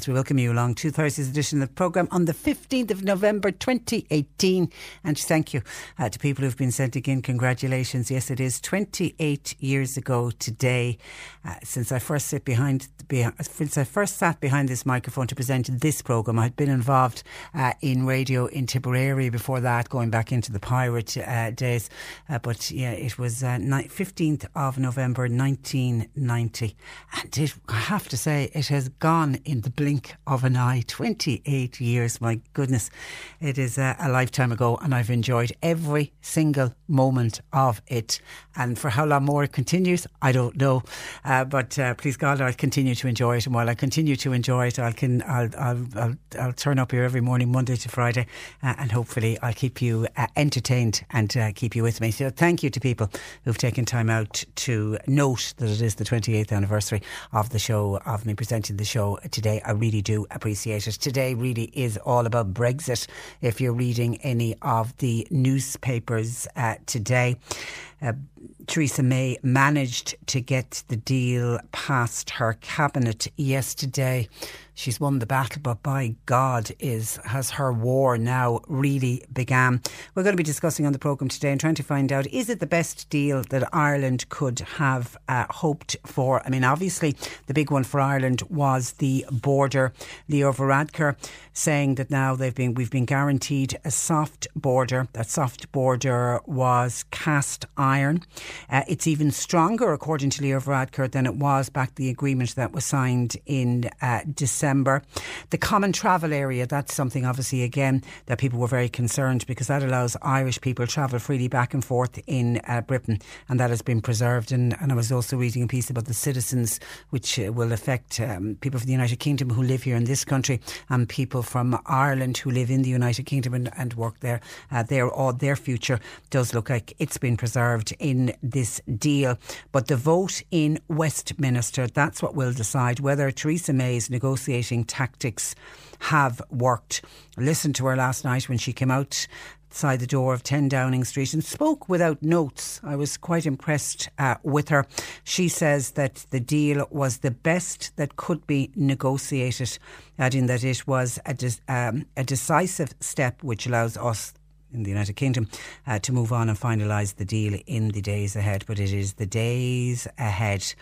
As we welcome you along to Thursday's edition of the programme on the 15th of November 2018. And thank you uh, to people who've been sending in congratulations. Yes, it is 28 years ago today uh, since I first sit behind, since I first sat behind this microphone to present this programme. I'd been involved uh, in radio in Tipperary before that, going back into the pirate uh, days. Uh, but yeah, it was uh, ni- 15th of November 1990. And it, I have to say, it has gone in the blink of an eye. 28 years, my goodness. It is a, a, lifetime ago, and I've enjoyed every single moment of it. And for how long more it continues, I don't know. Uh, but uh, please God, I'll continue to enjoy it. And while I continue to enjoy it, I can, I'll, I'll, I'll, I'll turn up here every morning, Monday to Friday, uh, and hopefully I'll keep you uh, entertained and uh, keep you with me. So thank you to people who've taken time out to note that it is the 28th anniversary of the show, of me presenting the show today. I really do appreciate it. Today really is all about Brexit. If you're reading any of the newspapers uh, today, uh, Theresa May managed to get the deal past her cabinet yesterday. She's won the battle, but by God, is has her war now really began? We're going to be discussing on the programme today and trying to find out is it the best deal that Ireland could have uh, hoped for? I mean, obviously, the big one for Ireland was the border. Leo Varadkar saying that now they've been we've been guaranteed a soft border. That soft border was cast iron. Uh, it's even stronger, according to Leo Varadkar, than it was back the agreement that was signed in uh, December. The common travel area, that's something obviously again that people were very concerned because that allows Irish people travel freely back and forth in uh, Britain and that has been preserved. And, and, I was also reading a piece about the citizens, which uh, will affect um, people from the United Kingdom who live here in this country and people from Ireland who live in the United Kingdom and, and work there. Uh, their, all, their future does look like it's been preserved in this deal. But the vote in Westminster, that's what will decide whether Theresa May's negotiating tactics have worked. I listened to her last night when she came out outside the door of 10 Downing Street and spoke without notes. I was quite impressed uh, with her. She says that the deal was the best that could be negotiated, adding that it was a, de- um, a decisive step which allows us, in the United Kingdom uh, to move on and finalise the deal in the days ahead. But it is the days ahead,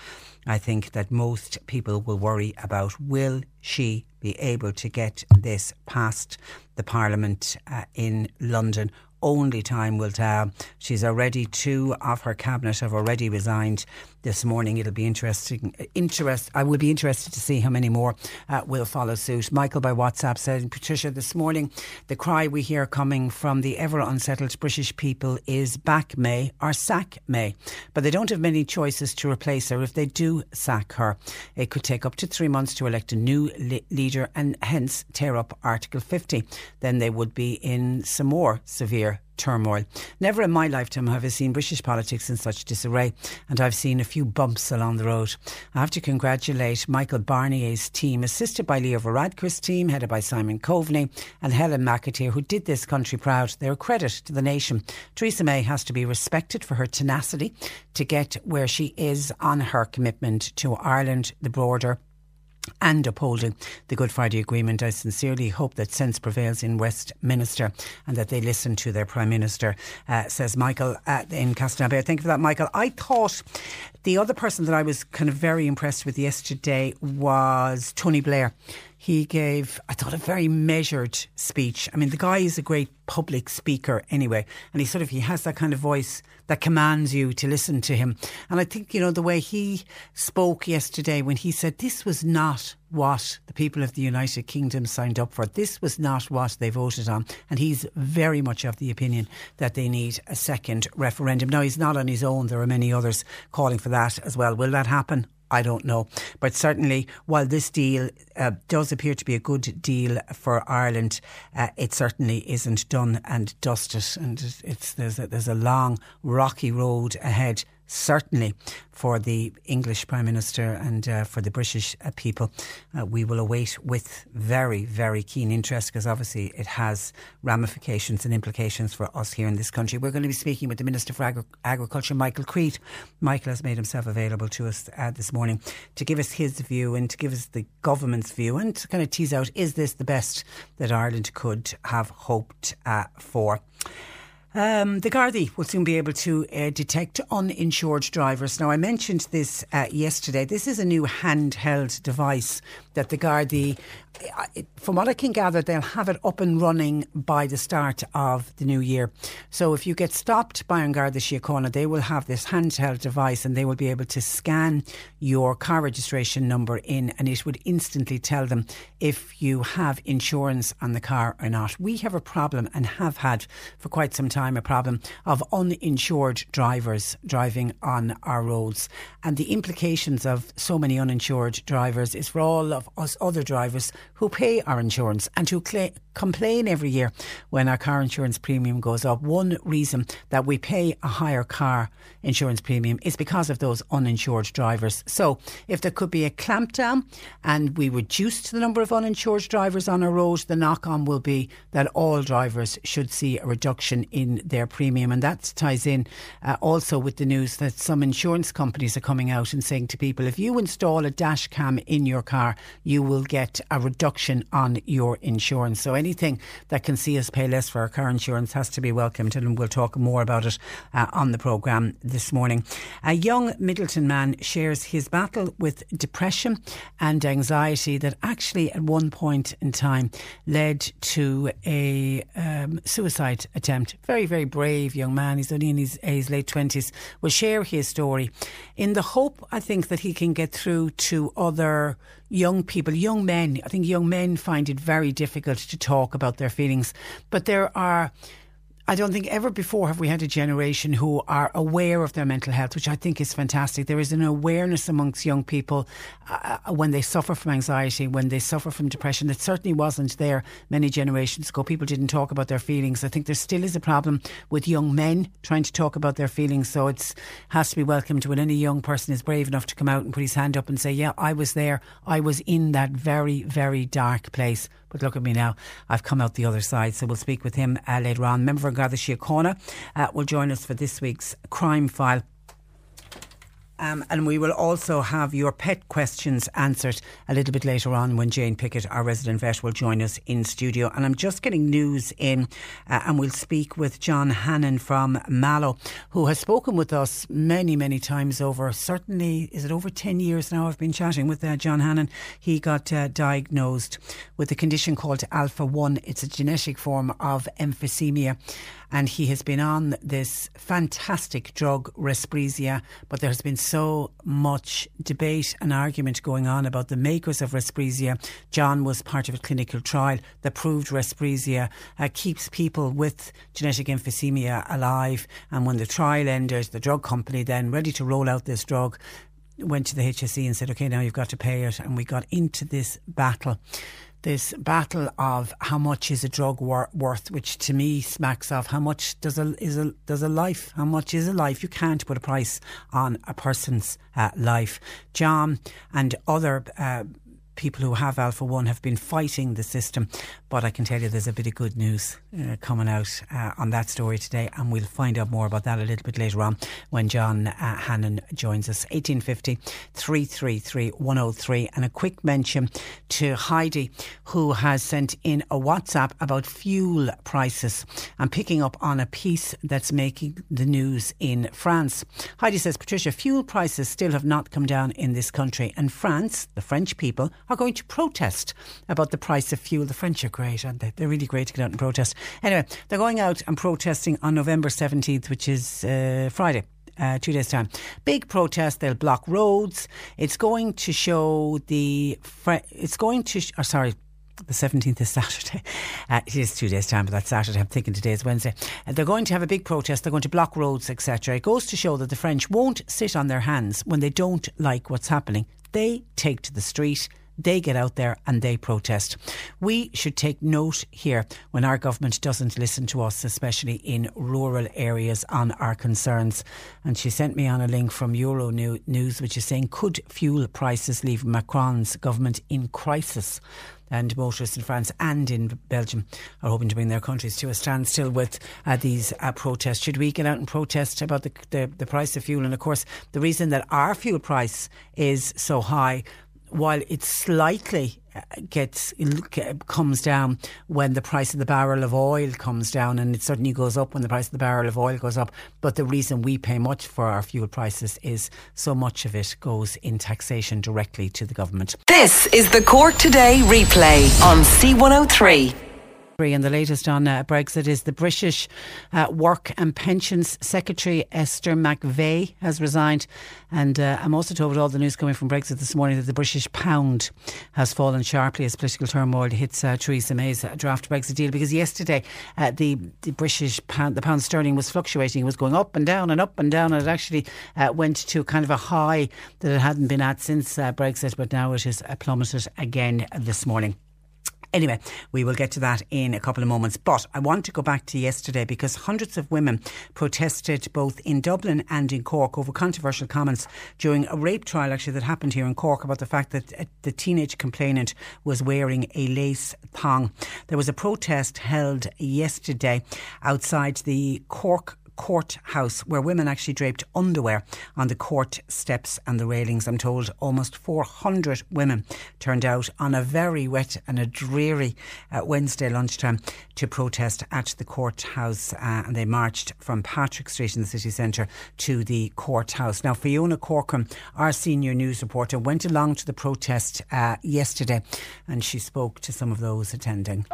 I think, that most people will worry about. Will she be able to get this past the Parliament uh, in London? Only time will tell. She's already two of her cabinet have already resigned this morning. It'll be interesting. Interest. I will be interested to see how many more uh, will follow suit. Michael by WhatsApp said, Patricia, this morning the cry we hear coming from the ever unsettled British people is back May or sack May, but they don't have many choices to replace her. If they do sack her, it could take up to three months to elect a new li- leader and hence tear up Article 50. Then they would be in some more severe turmoil. Never in my lifetime have I seen British politics in such disarray, and I've seen a few bumps along the road. I have to congratulate Michael Barnier's team, assisted by Leo Varadkar's team, headed by Simon Coveney and Helen McEntee, who did this country proud. They're a credit to the nation. Theresa May has to be respected for her tenacity to get where she is on her commitment to Ireland, the border and upholding the Good Friday Agreement. I sincerely hope that sense prevails in Westminster and that they listen to their Prime Minister, uh, says Michael uh, in Castletownbere. Thank you for that, Michael. I thought the other person that I was kind of very impressed with yesterday was Tony Blair he gave, I thought, a very measured speech. I mean, the guy is a great public speaker anyway, and he sort of he has that kind of voice that commands you to listen to him. And I think you know the way he spoke yesterday when he said this was not what the people of the United Kingdom signed up for. This was not what they voted on, and he's very much of the opinion that they need a second referendum. Now he's not on his own. There are many others calling for that as well. Will that happen? I don't know. But certainly, while this deal uh, does appear to be a good deal for Ireland, uh, it certainly isn't done and dusted. And it's, there's, a, there's a long, rocky road ahead certainly for the English Prime Minister and uh, for the British uh, people. Uh, we will await with very, very keen interest because obviously it has ramifications and implications for us here in this country. We're going to be speaking with the Minister for Agri- Agriculture, Michael Creed. Michael has made himself available to us uh, this morning to give us his view and to give us the government's view and to kind of tease out is this the best that Ireland could have hoped uh, for? Um, the Gardaí will soon be able to uh, detect uninsured drivers. Now, I mentioned this uh, yesterday. This is a new handheld device that the Gardaí from what I can gather, they'll have it up and running by the start of the new year. So if you get stopped by An Garda Síochána, they will have this handheld device and they will be able to scan your car registration number in and it would instantly tell them if you have insurance on the car or not. We have a problem and have had for quite some time a problem of uninsured drivers driving on our roads. And the implications of so many uninsured drivers is for all of us other drivers who pay our insurance and who complain every year when our car insurance premium goes up. One reason that we pay a higher car insurance premium is because of those uninsured drivers. So, if there could be a clampdown and we reduce the number of uninsured drivers on our road, the knock on will be that all drivers should see a reduction in their premium. And that ties in uh, also with the news that some insurance companies are coming out and saying to people if you install a dash cam in your car, you will get a reduction on your insurance. So, anything that can see us pay less for our car insurance has to be welcomed, and we'll talk more about it uh, on the programme this morning. A young Midleton man shares his battle with depression and anxiety that actually, at one point in time, led to a um, suicide attempt. Very, very brave young man. He's only in his, his late 20s. Will share his story in the hope, I think, that he can get through to other young people, young men. I think young men find it very difficult to talk about their feelings, but there are I don't think ever before have we had a generation who are aware of their mental health, which I think is fantastic. There is an awareness amongst young people uh, uh, when they suffer from anxiety, when they suffer from depression, that certainly wasn't there many generations ago. People didn't talk about their feelings. I think there still is a problem with young men trying to talk about their feelings. So it has to be welcomed when any young person is brave enough to come out and put his hand up and say, Yeah, I was there. I was in that very, very dark place. But look at me now. I've come out the other side. So we'll speak with him uh, later on. Member of Garda Síochána uh, will join us for this week's crime file. Um, and we will also have your pet questions answered a little bit later on when Jane Pickett, our resident vet, will join us in studio. And I'm just getting news in, uh, and we'll speak with John Hannon from Mallow, who has spoken with us many, many times over. Certainly, is it over 10 years now? I've been chatting with uh, John Hannon. He got uh, diagnosed with a condition called alpha 1. It's a genetic form of emphysema and he has been on this fantastic drug, Respreeza, but there has been so much debate and argument going on about the makers of Respreeza. John was part of a clinical trial that proved Respreeza uh, keeps people with genetic emphysema alive, and when the trial ended, the drug company then ready to roll out this drug went to the HSE and said, okay, now you've got to pay it. And we got into this battle this battle of how much is a drug wor- worth, which to me smacks of how much does a is a does a life, how much is a life. You can't put a price on a person's uh, life. John and other. Uh, people who have alpha 1 have been fighting the system But I can tell you there's a bit of good news uh, coming out uh, on that story today, and we'll find out more about that a little bit later on when John uh, Hannon joins us. 1850 333 103. And a quick mention to Heidi, who has sent in a WhatsApp about fuel prices and picking up on a piece that's making the news in France. Heidi says, Patricia, fuel prices still have not come down in this country, and France, the French people, are going to protest about the price of fuel. The French are great, aren't they? They're really great to get out and protest. Anyway, they're going out and protesting on November 17th, which is uh, Friday. Uh, two days' time. Big protest. They'll block roads. It's going to show the. It's going to. Sh- oh, sorry, the 17th is Saturday. Uh, it is two days' time, but that's Saturday. I'm thinking today is Wednesday. Uh, they're going to have a big protest. They're going to block roads, etc. It goes to show that the French won't sit on their hands when they don't like what's happening. They take to the street they get out there and they protest. We should take note here when our government doesn't listen to us, especially in rural areas, on our concerns. And she sent me on a link from Euronews, which is saying, could fuel prices leave Macron's government in crisis? and motorists in France and in Belgium are hoping to bring their countries to a standstill with uh, these uh, protests. Should we get out and protest about the, the, the price of fuel? And of course, the reason that our fuel price is so high while it slightly uh, gets comes down when the price of the barrel of oil comes down and it certainly goes up when the price of the barrel of oil goes up. But the reason we pay much for our fuel prices is so much of it goes in taxation directly to the government. This is the Cork Today replay on C103 and the latest on uh, Brexit is the British uh, Work and Pensions Secretary Esther McVey has resigned. And uh, I'm also told with all the news coming from Brexit this morning that the British pound has fallen sharply as political turmoil hits uh, Theresa May's uh, draft Brexit deal. Because yesterday uh, the, the British pound, the pound sterling was fluctuating, it was going up and down and up and down. And it actually went to kind of a high that it hadn't been at since Brexit, but now it has plummeted again this morning. Anyway, we will get to that in a couple of moments. But I want to go back to yesterday because hundreds of women protested both in Dublin and in Cork over controversial comments during a rape trial actually that happened here in Cork about the fact that uh, the teenage complainant was wearing a lace thong. There was a protest held yesterday outside the Cork courthouse where women actually draped underwear on the court steps and the railings. I'm told almost 400 women turned out on a very wet and a dreary uh, Wednesday lunchtime to protest at the courthouse uh, and they marched from Patrick Street in the city centre to the courthouse. Now, Fiona Corcoran, our senior news reporter, went along to the protest uh, yesterday and she spoke to some of those attending.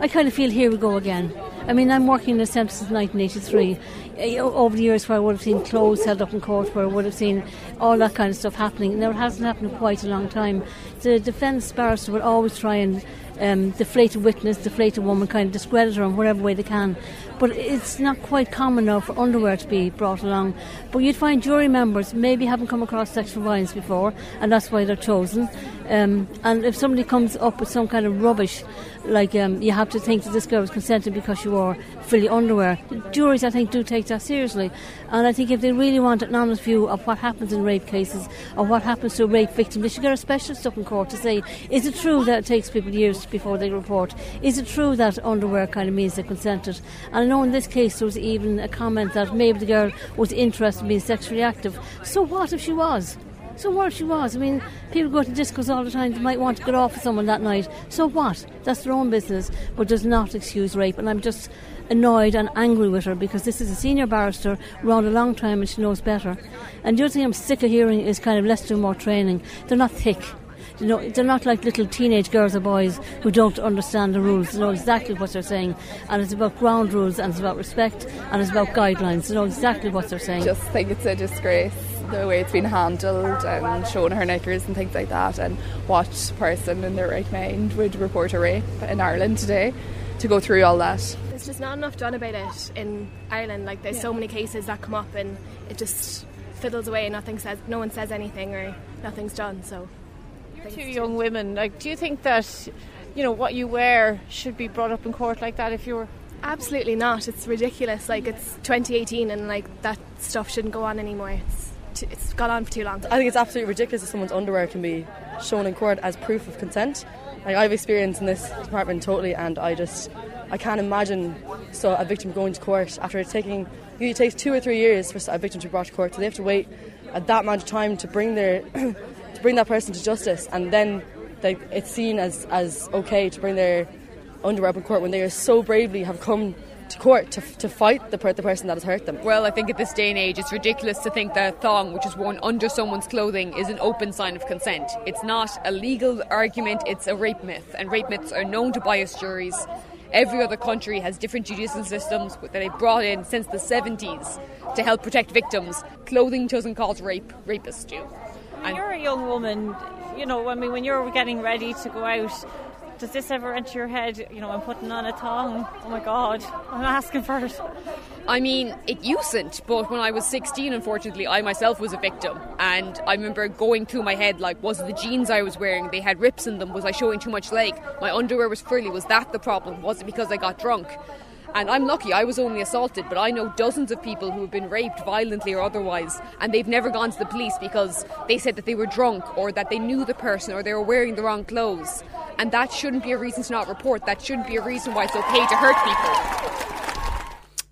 I kind of feel here we go again. I mean, I'm working in a centre since 1983. Eh, over the years, where I would have seen clothes held up in court, where I would have seen all that kind of stuff happening. Now, it hasn't happened in quite a long time. The defence barrister will always try and um, deflate a witness, deflate a woman, kind of discredit her in whatever way they can. But it's not quite common now for underwear to be brought along. But you'd find jury members maybe haven't come across sexual violence before, and that's why they're chosen. Um, and if somebody comes up with some kind of rubbish, like um, you have to think that this girl was consenting because she wore frilly underwear, juries, I think, do take that seriously. And I think if they really want an honest view of what happens in rape cases or what happens to a rape victim, they should get a specialist up in court to say, is it true that it takes people years before they report? Is it true that underwear kind of means they consented? And know in this case there was even a comment that maybe the girl was interested in being sexually active. So what if she was? So what if she was? I mean, people go to discos all the time. They might want to get off with someone that night. So what? That's their own business, but does not excuse rape. And I'm just annoyed and angry with her because this is a senior barrister around a long time and she knows better. And the other thing I'm sick of hearing is kind of let's do more training. They're not thick. You know, they're not like little teenage girls or boys who don't understand the rules. They know exactly what they're saying. And it's about ground rules and it's about respect and it's about guidelines. They know exactly what they're saying. I just think it's a disgrace the way it's been handled and showing her knickers and things like that and what person in their right mind would report a rape in Ireland today to go through all that. There's just not enough done about it in Ireland. Like there's yeah. so many cases that come up and it just fiddles away. And Nothing says, no one says anything or nothing's done. So, You're two young women. Like, do you think that you know what you wear should be brought up in court like that if you were Absolutely not. It's ridiculous. Like it's 2018 and like that stuff shouldn't go on anymore. It's t- it's gone on for too long. I think it's absolutely ridiculous that someone's underwear can be shown in court as proof of consent. Like I've experienced in this department totally, and I just I can't imagine so a victim going to court after it taking it takes two or three years for a victim to be brought to court, so they have to wait at that amount of time to bring their to bring that person to justice, and then they, it's seen as as okay to bring their underwear up in court when they are so bravely have come to court to, to fight the, the person that has hurt them. Well, I think at this day and age, it's ridiculous to think that a thong, which is worn under someone's clothing, is an open sign of consent. It's not a legal argument, it's a rape myth, and rape myths are known to bias juries. Every other country has different judicial systems that they've brought in since the 70s to help protect victims. Clothing doesn't cause rape, rapists do. You're a young woman, you know, I mean, when you're getting ready to go out, does this ever enter your head? You know, I'm putting on a thong. Oh my God, I'm asking for it. I mean, it usedn't, but when I was 16, unfortunately, I myself was a victim. And I remember going through my head, like, was the jeans I was wearing? They had rips in them. Was I showing too much leg? My underwear was frilly. Was that the problem? Was it because I got drunk? And I'm lucky, I was only assaulted, but I know dozens of people who have been raped violently or otherwise, and they've never gone to the police because they said that they were drunk or that they knew the person or they were wearing the wrong clothes. And that shouldn't be a reason to not report. That shouldn't be a reason why it's okay to hurt people.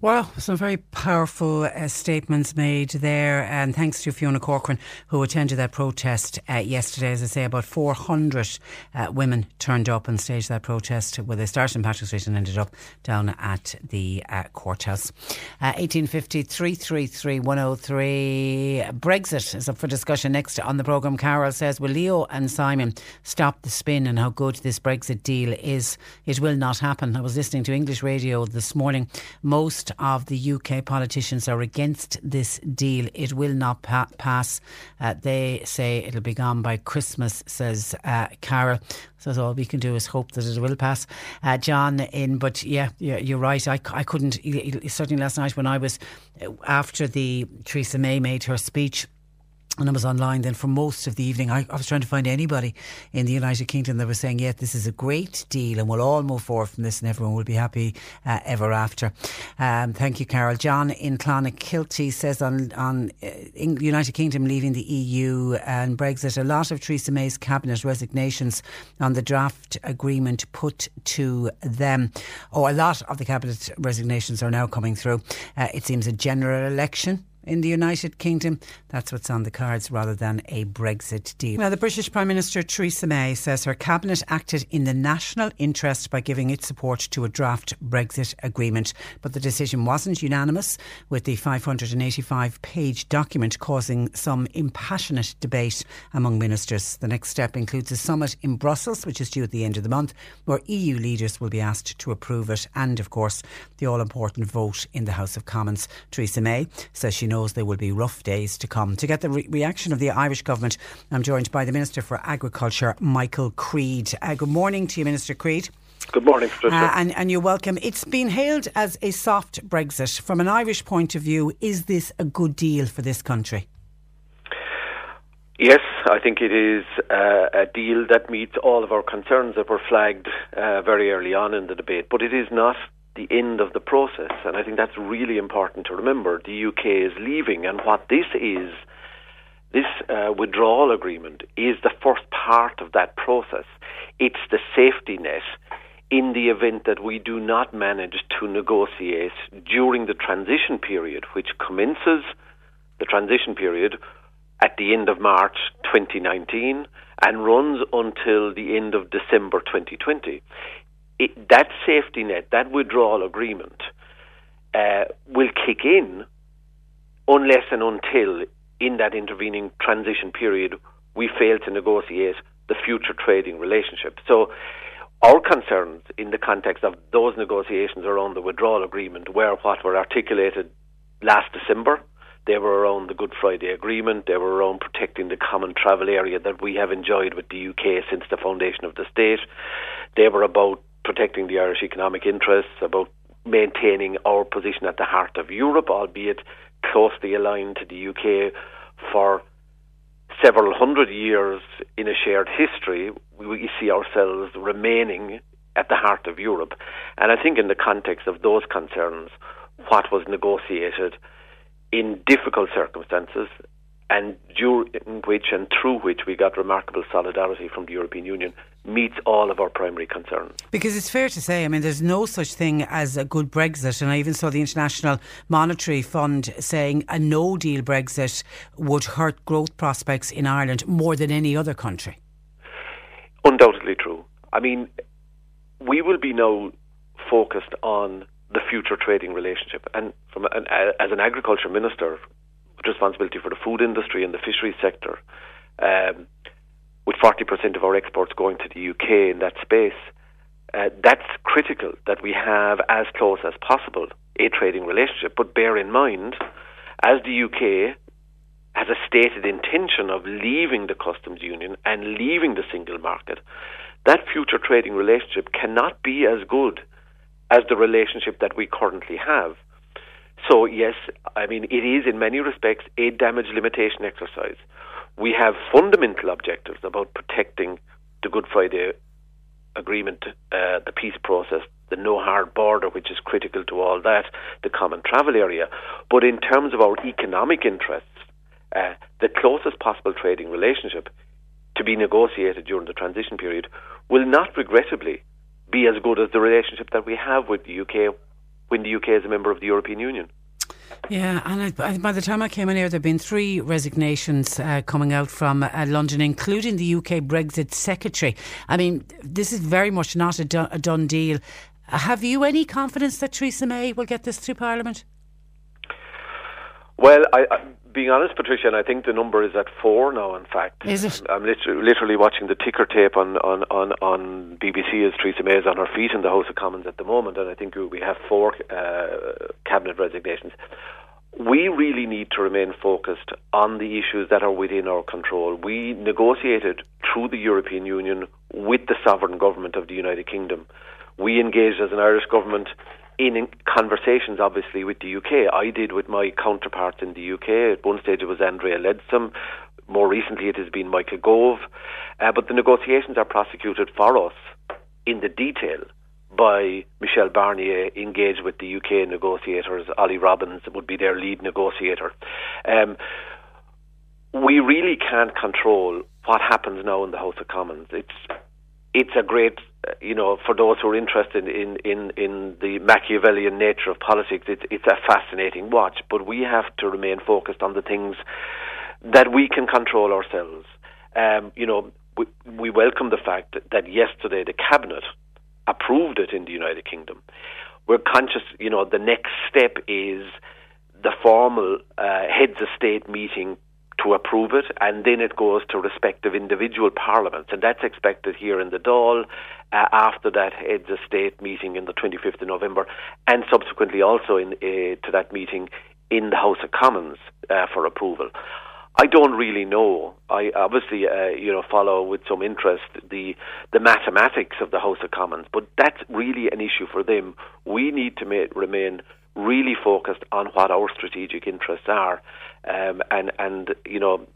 Well, some very powerful uh, statements made there, and thanks to Fiona Corcoran, who attended that protest uh, yesterday. As I say, about 400 uh, women turned up and staged that protest, where they started in Patrick Street and ended up down at the uh, courthouse. 1850 333 103. Brexit is up for discussion next on the programme. Carol says, Will Leo and Simon stop the spin and how good this Brexit deal is? It will not happen. I was listening to English radio this morning. Most of the UK politicians are against this deal. It will not pa- pass. Uh, they say it'll be gone by Christmas, says uh, Carol. So all we can do is hope that it will pass. Uh, John, in, but yeah, you're right. I, I couldn't, certainly last night when I was, uh, after the Theresa May made her speech, and I was online then for most of the evening. I, I, was trying to find anybody in the United Kingdom that was saying, yeah, this is a great deal and we'll all move forward from this and everyone will be happy uh, ever after. Um, thank you, Carol. John in Clonakilty says on, on uh, United Kingdom leaving the EU and Brexit, a lot of Theresa May's cabinet resignations on the draft agreement put to them. Oh, a lot of the cabinet resignations are now coming through. Uh, it seems a general election in the United Kingdom. That's what's on the cards rather than a Brexit deal. Now, the British Prime Minister Theresa May says her cabinet acted in the national interest by giving its support to a draft Brexit agreement. But the decision wasn't unanimous, with the 585 page document causing some impassionate debate among ministers. The next step includes a summit in Brussels, which is due at the end of the month, where EU leaders will be asked to approve it. And, of course, the all important vote in the House of Commons. Theresa May says she knows knows there will be rough days to come. To get the re- reaction of the Irish government, I'm joined by the Minister for Agriculture, Michael Creed. Uh, good morning to you, Minister Creed. Good morning, Patricia. Uh, and, and you're welcome. It's been hailed as a soft Brexit. From an Irish point of view, is this a good deal for this country? Yes, I think it is uh, a deal that meets all of our concerns that were flagged uh, very early on in the debate, but it is not the end of the process. And I think that's really important to remember. The UK is leaving, and what this is, this uh, withdrawal agreement is the first part of that process. It's the safety net in the event that we do not manage to negotiate during the transition period, which commences the transition period at the end of March 2019 and runs until the end of December 2020 it, that safety net, that withdrawal agreement, uh, will kick in unless and until in that intervening transition period we fail to negotiate the future trading relationship. So our concerns in the context of those negotiations around the withdrawal agreement were what were articulated last December. They were around the Good Friday Agreement. They were around protecting the common travel area that we have enjoyed with the UK since the foundation of the state. They were about protecting the Irish economic interests, about maintaining our position at the heart of Europe, albeit closely aligned to the UK for several hundred years in a shared history. We see ourselves remaining at the heart of Europe. And I think in the context of those concerns, what was negotiated in difficult circumstances and during which and through which we got remarkable solidarity from the European Union meets all of our primary concerns. Because it's fair to say, I mean, there's no such thing as a good Brexit. And I even saw the International Monetary Fund saying a no deal Brexit would hurt growth prospects in Ireland more than any other country. Undoubtedly true. I mean, we will be now focused on the future trading relationship. And from an, as an agriculture minister, with responsibility for the food industry and the fisheries sector, um, with 40% of our exports going to the UK in that space, uh, that's critical that we have as close as possible a trading relationship. But bear in mind, as the UK has a stated intention of leaving the customs union and leaving the single market, that future trading relationship cannot be as good as the relationship that we currently have. So, yes, I mean, it is in many respects a damage limitation exercise. We have fundamental objectives about protecting the Good Friday Agreement, uh, the peace process, the no hard border, which is critical to all that, the common travel area. But in terms of our economic interests, uh, the closest possible trading relationship to be negotiated during the transition period will not regrettably be as good as the relationship that we have with the UK when the UK is a member of the European Union. Yeah, and I, by the time I came in here, there have been three resignations uh, coming out from uh, London, including the UK Brexit Secretary. I mean, this is very much not a, do- a done deal. Have you any confidence that Theresa May will get this through Parliament? Well, I, I, being honest, Patricia, and I think the number is at four now. In fact, is it? I'm literally, literally watching the ticker tape on, on, on, on BBC as Theresa May is on her feet in the House of Commons at the moment, and I think we have four uh, cabinet resignations. We really need to remain focused on the issues that are within our control. We negotiated through the European Union with the sovereign government of the United Kingdom. We engaged as an Irish government in conversations, obviously, with the UK. I did with my counterparts in the UK. At one stage, it was Andrea Leadsom. More recently, it has been Michael Gove. Uh, but the negotiations are prosecuted for us in the detail by Michel Barnier, engaged with the UK negotiators. Ollie Robbins would be their lead negotiator. Um, we really can't control what happens now in the House of Commons. It's it's a great, you know, for those who are interested in, in, in the Machiavellian nature of politics, it's, it's a fascinating watch. But we have to remain focused on the things that we can control ourselves. Um, you know, we, we welcome the fact that, that yesterday the cabinet approved it in the United Kingdom. We're conscious, you know, the next step is the formal uh, heads of state meeting to approve it, and then it goes to respective individual parliaments, and that's expected here in the Dáil uh, after that heads of state meeting in the 25th of November, and subsequently also in, uh, to that meeting in the House of Commons uh, for approval. I don't really know. I obviously, uh, you know, follow with some interest the the mathematics of the House of Commons, but that's really an issue for them. We need to ma- remain really focused on what our strategic interests are, um, and and you know.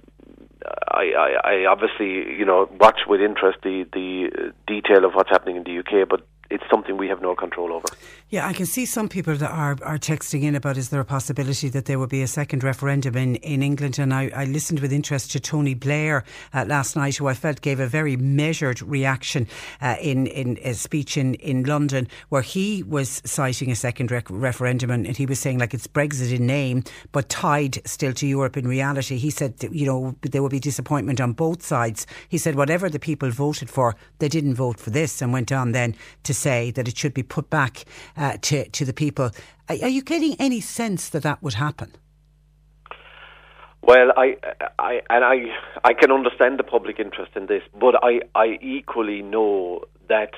I, I, I obviously, you know, watch with interest the, the uh, detail of what's happening in the UK, but it's something we have no control over. Yeah, I can see some people that are, are texting in about is there a possibility that there will be a second referendum in, in England? And I, I listened with interest to Tony Blair uh, last night, who I felt gave a very measured reaction uh, in, in a speech in, in London, where he was citing a second rec- referendum and, and he was saying, like, it's Brexit in name, but tied still to Europe in reality. He said, that, you know, there will be disappointment on both sides. He said, whatever the people voted for, they didn't vote for this, and went on then to say that it should be put back uh, to, to the people. Are, are you getting any sense that that would happen? Well, I, I, and I, I can understand the public interest in this, but I, I equally know that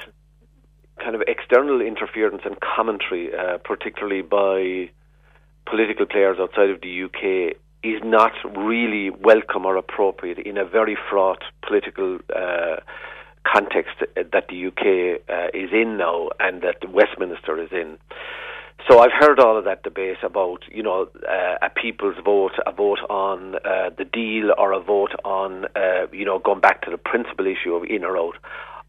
kind of external interference and commentary, uh, particularly by political players outside of the UK, is not really welcome or appropriate in a very fraught political uh, context that the UK uh, is in now and that Westminster is in. So I've heard all of that debate about, you know, uh, a people's vote, a vote on uh, the deal, or a vote on, uh, you know, going back to the principal issue of in or out.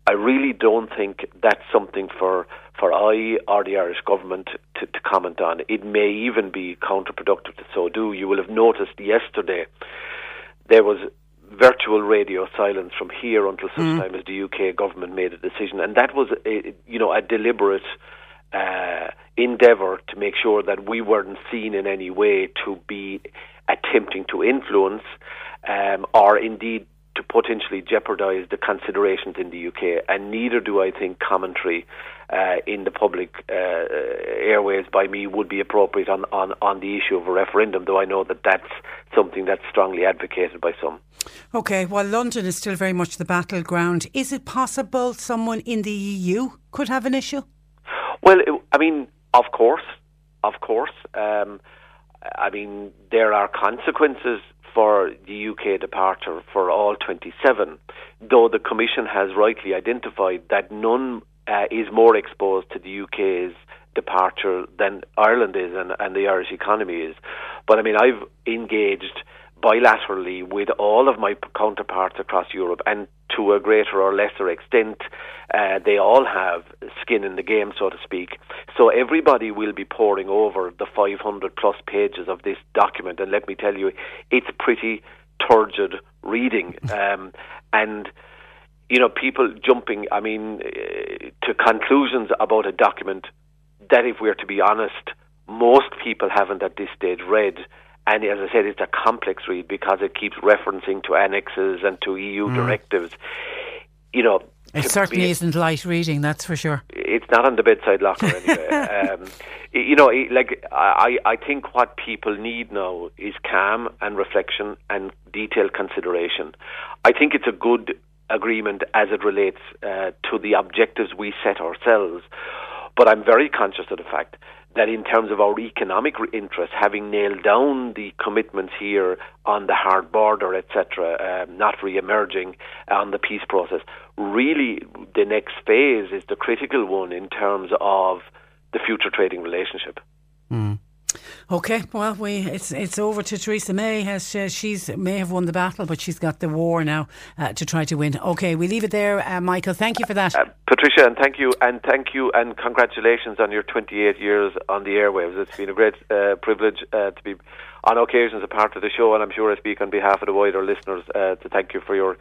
I really don't think that's something for for I or the Irish government to, to comment on. It may even be counterproductive to so do. You will have noticed yesterday there was virtual radio silence from here until such mm. time as the UK government made a decision, and that was a, you know a deliberate uh, endeavour to make sure that we weren't seen in any way to be attempting to influence um, or indeed to potentially jeopardise the considerations in the UK, and neither do I think commentary uh, in the public uh, airways by me would be appropriate on, on, on the issue of a referendum, though I know that that's something that's strongly advocated by some. Okay, well, London is still very much the battleground. Is it possible someone in the EU could have an issue? Well, I mean, of course, of course. Um, I mean, there are consequences for the UK departure for all 27, though the Commission has rightly identified that none uh, is more exposed to the UK's departure than Ireland is and, and the Irish economy is. But I mean, I've engaged bilaterally with all of my counterparts across Europe, and to a greater or lesser extent, uh, they all have skin in the game, so to speak. So everybody will be poring over the 500 plus pages of this document, and let me tell you, it's pretty turgid reading. Um, and you know, people jumping, I mean, uh, to conclusions about a document that, if we're to be honest, most people haven't at this stage read. And as I said, it's a complex read because it keeps referencing to annexes and to EU mm. directives. You know, it certainly be, isn't light reading, that's for sure. It's not on the bedside locker anyway. um, you know, like I, I think what people need now is calm and reflection and detailed consideration. I think it's a good agreement as it relates uh, to the objectives we set ourselves. But I'm very conscious of the fact that in terms of our economic interests, having nailed down the commitments here on the hard border, etc., um, not re-emerging on the peace process, really the next phase is the critical one in terms of the future trading relationship. Mm. Okay, well, we it's it's over to Theresa May. Has uh, she's may have won the battle, but she's got the war now uh, to try to win. Okay, we leave it there, uh, Michael. Thank you for that, uh, Patricia, and thank you, and thank you, and congratulations on your 28 years on the airwaves. It's been a great uh, privilege uh, to be on occasions a part of the show, and I'm sure I speak on behalf of the wider listeners to thank you for your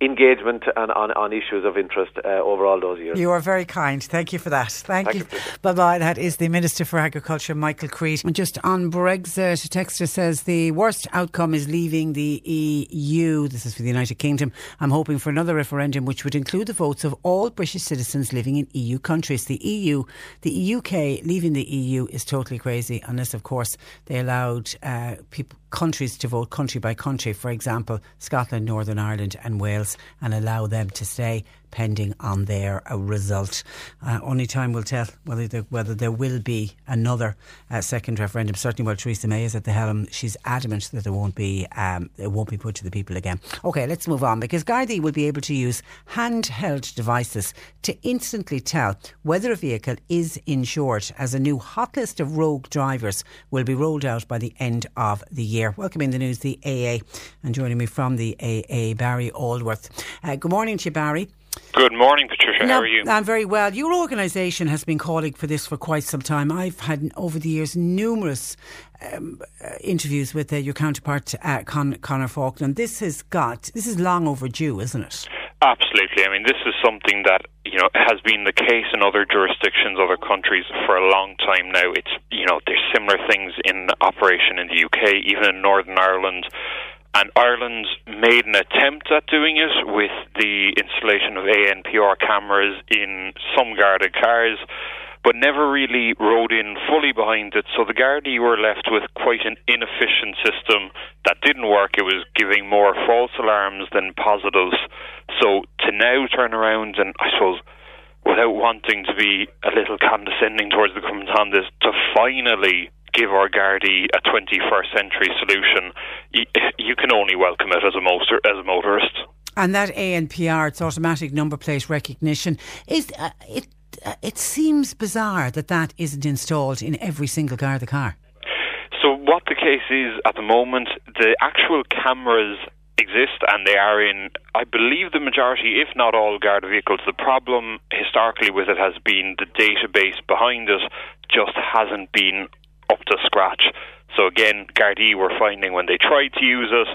engagement and on, on issues of interest uh, over all those years. You are very kind. Thank you for that. Thank, Thank you. you bye bye. That is the Minister for Agriculture, Michael Creed. Just on Brexit, a Texter says the worst outcome is leaving the EU. This is for the United Kingdom. I'm hoping for another referendum which would include the votes of all British citizens living in EU countries. The EU, the UK leaving the EU is totally crazy unless, of course, they allowed uh, people countries to vote country by country, for example, Scotland, Northern Ireland, and Wales, and allow them to stay pending on their uh, result. Uh, only time will tell whether there, whether there will be another uh, second referendum. Certainly, while Theresa May is at the helm, she's adamant that there won't be um, it won't be put to the people again. Okay, let's move on because Gardaí will be able to use handheld devices to instantly tell whether a vehicle is insured. As a new hot list of rogue drivers will be rolled out by the end of the year. Welcoming the news, the AA, and joining me from the AA, Barry Aldworth. Uh, good morning to you, Barry. Good morning, Patricia. Now, How are you? I'm very well. Your organisation has been calling for this for quite some time. I've had over the years numerous um, uh, interviews with uh, your counterpart, uh, Con- Conor Faulkner. This has got this is long overdue, isn't it? Absolutely. I mean, this is something that you know has been the case in other jurisdictions, other countries for a long time now. It's you know there's similar things in operation in the UK, even in Northern Ireland and Ireland made an attempt at doing it with the installation of ANPR cameras in some Garda cars, but never really rode in fully behind it. So the Gardaí were left with quite an inefficient system that didn't work. It was giving more false alarms than positives. So to now turn around and I suppose without wanting to be a little condescending towards the on this, to finally give our Gardaí a 21st century solution, you, you can only welcome it as a, motor, as a motorist. And that ANPR, it's automatic number plate recognition, is uh, it. Uh, it seems bizarre that that isn't installed in every single car. The car. So what the case is at the moment, the actual cameras exist and they are in, I believe, the majority, if not all, Garda vehicles. The problem historically with it has been the database behind it just hasn't been up to scratch. So again, Gardaí were finding when they tried to use it,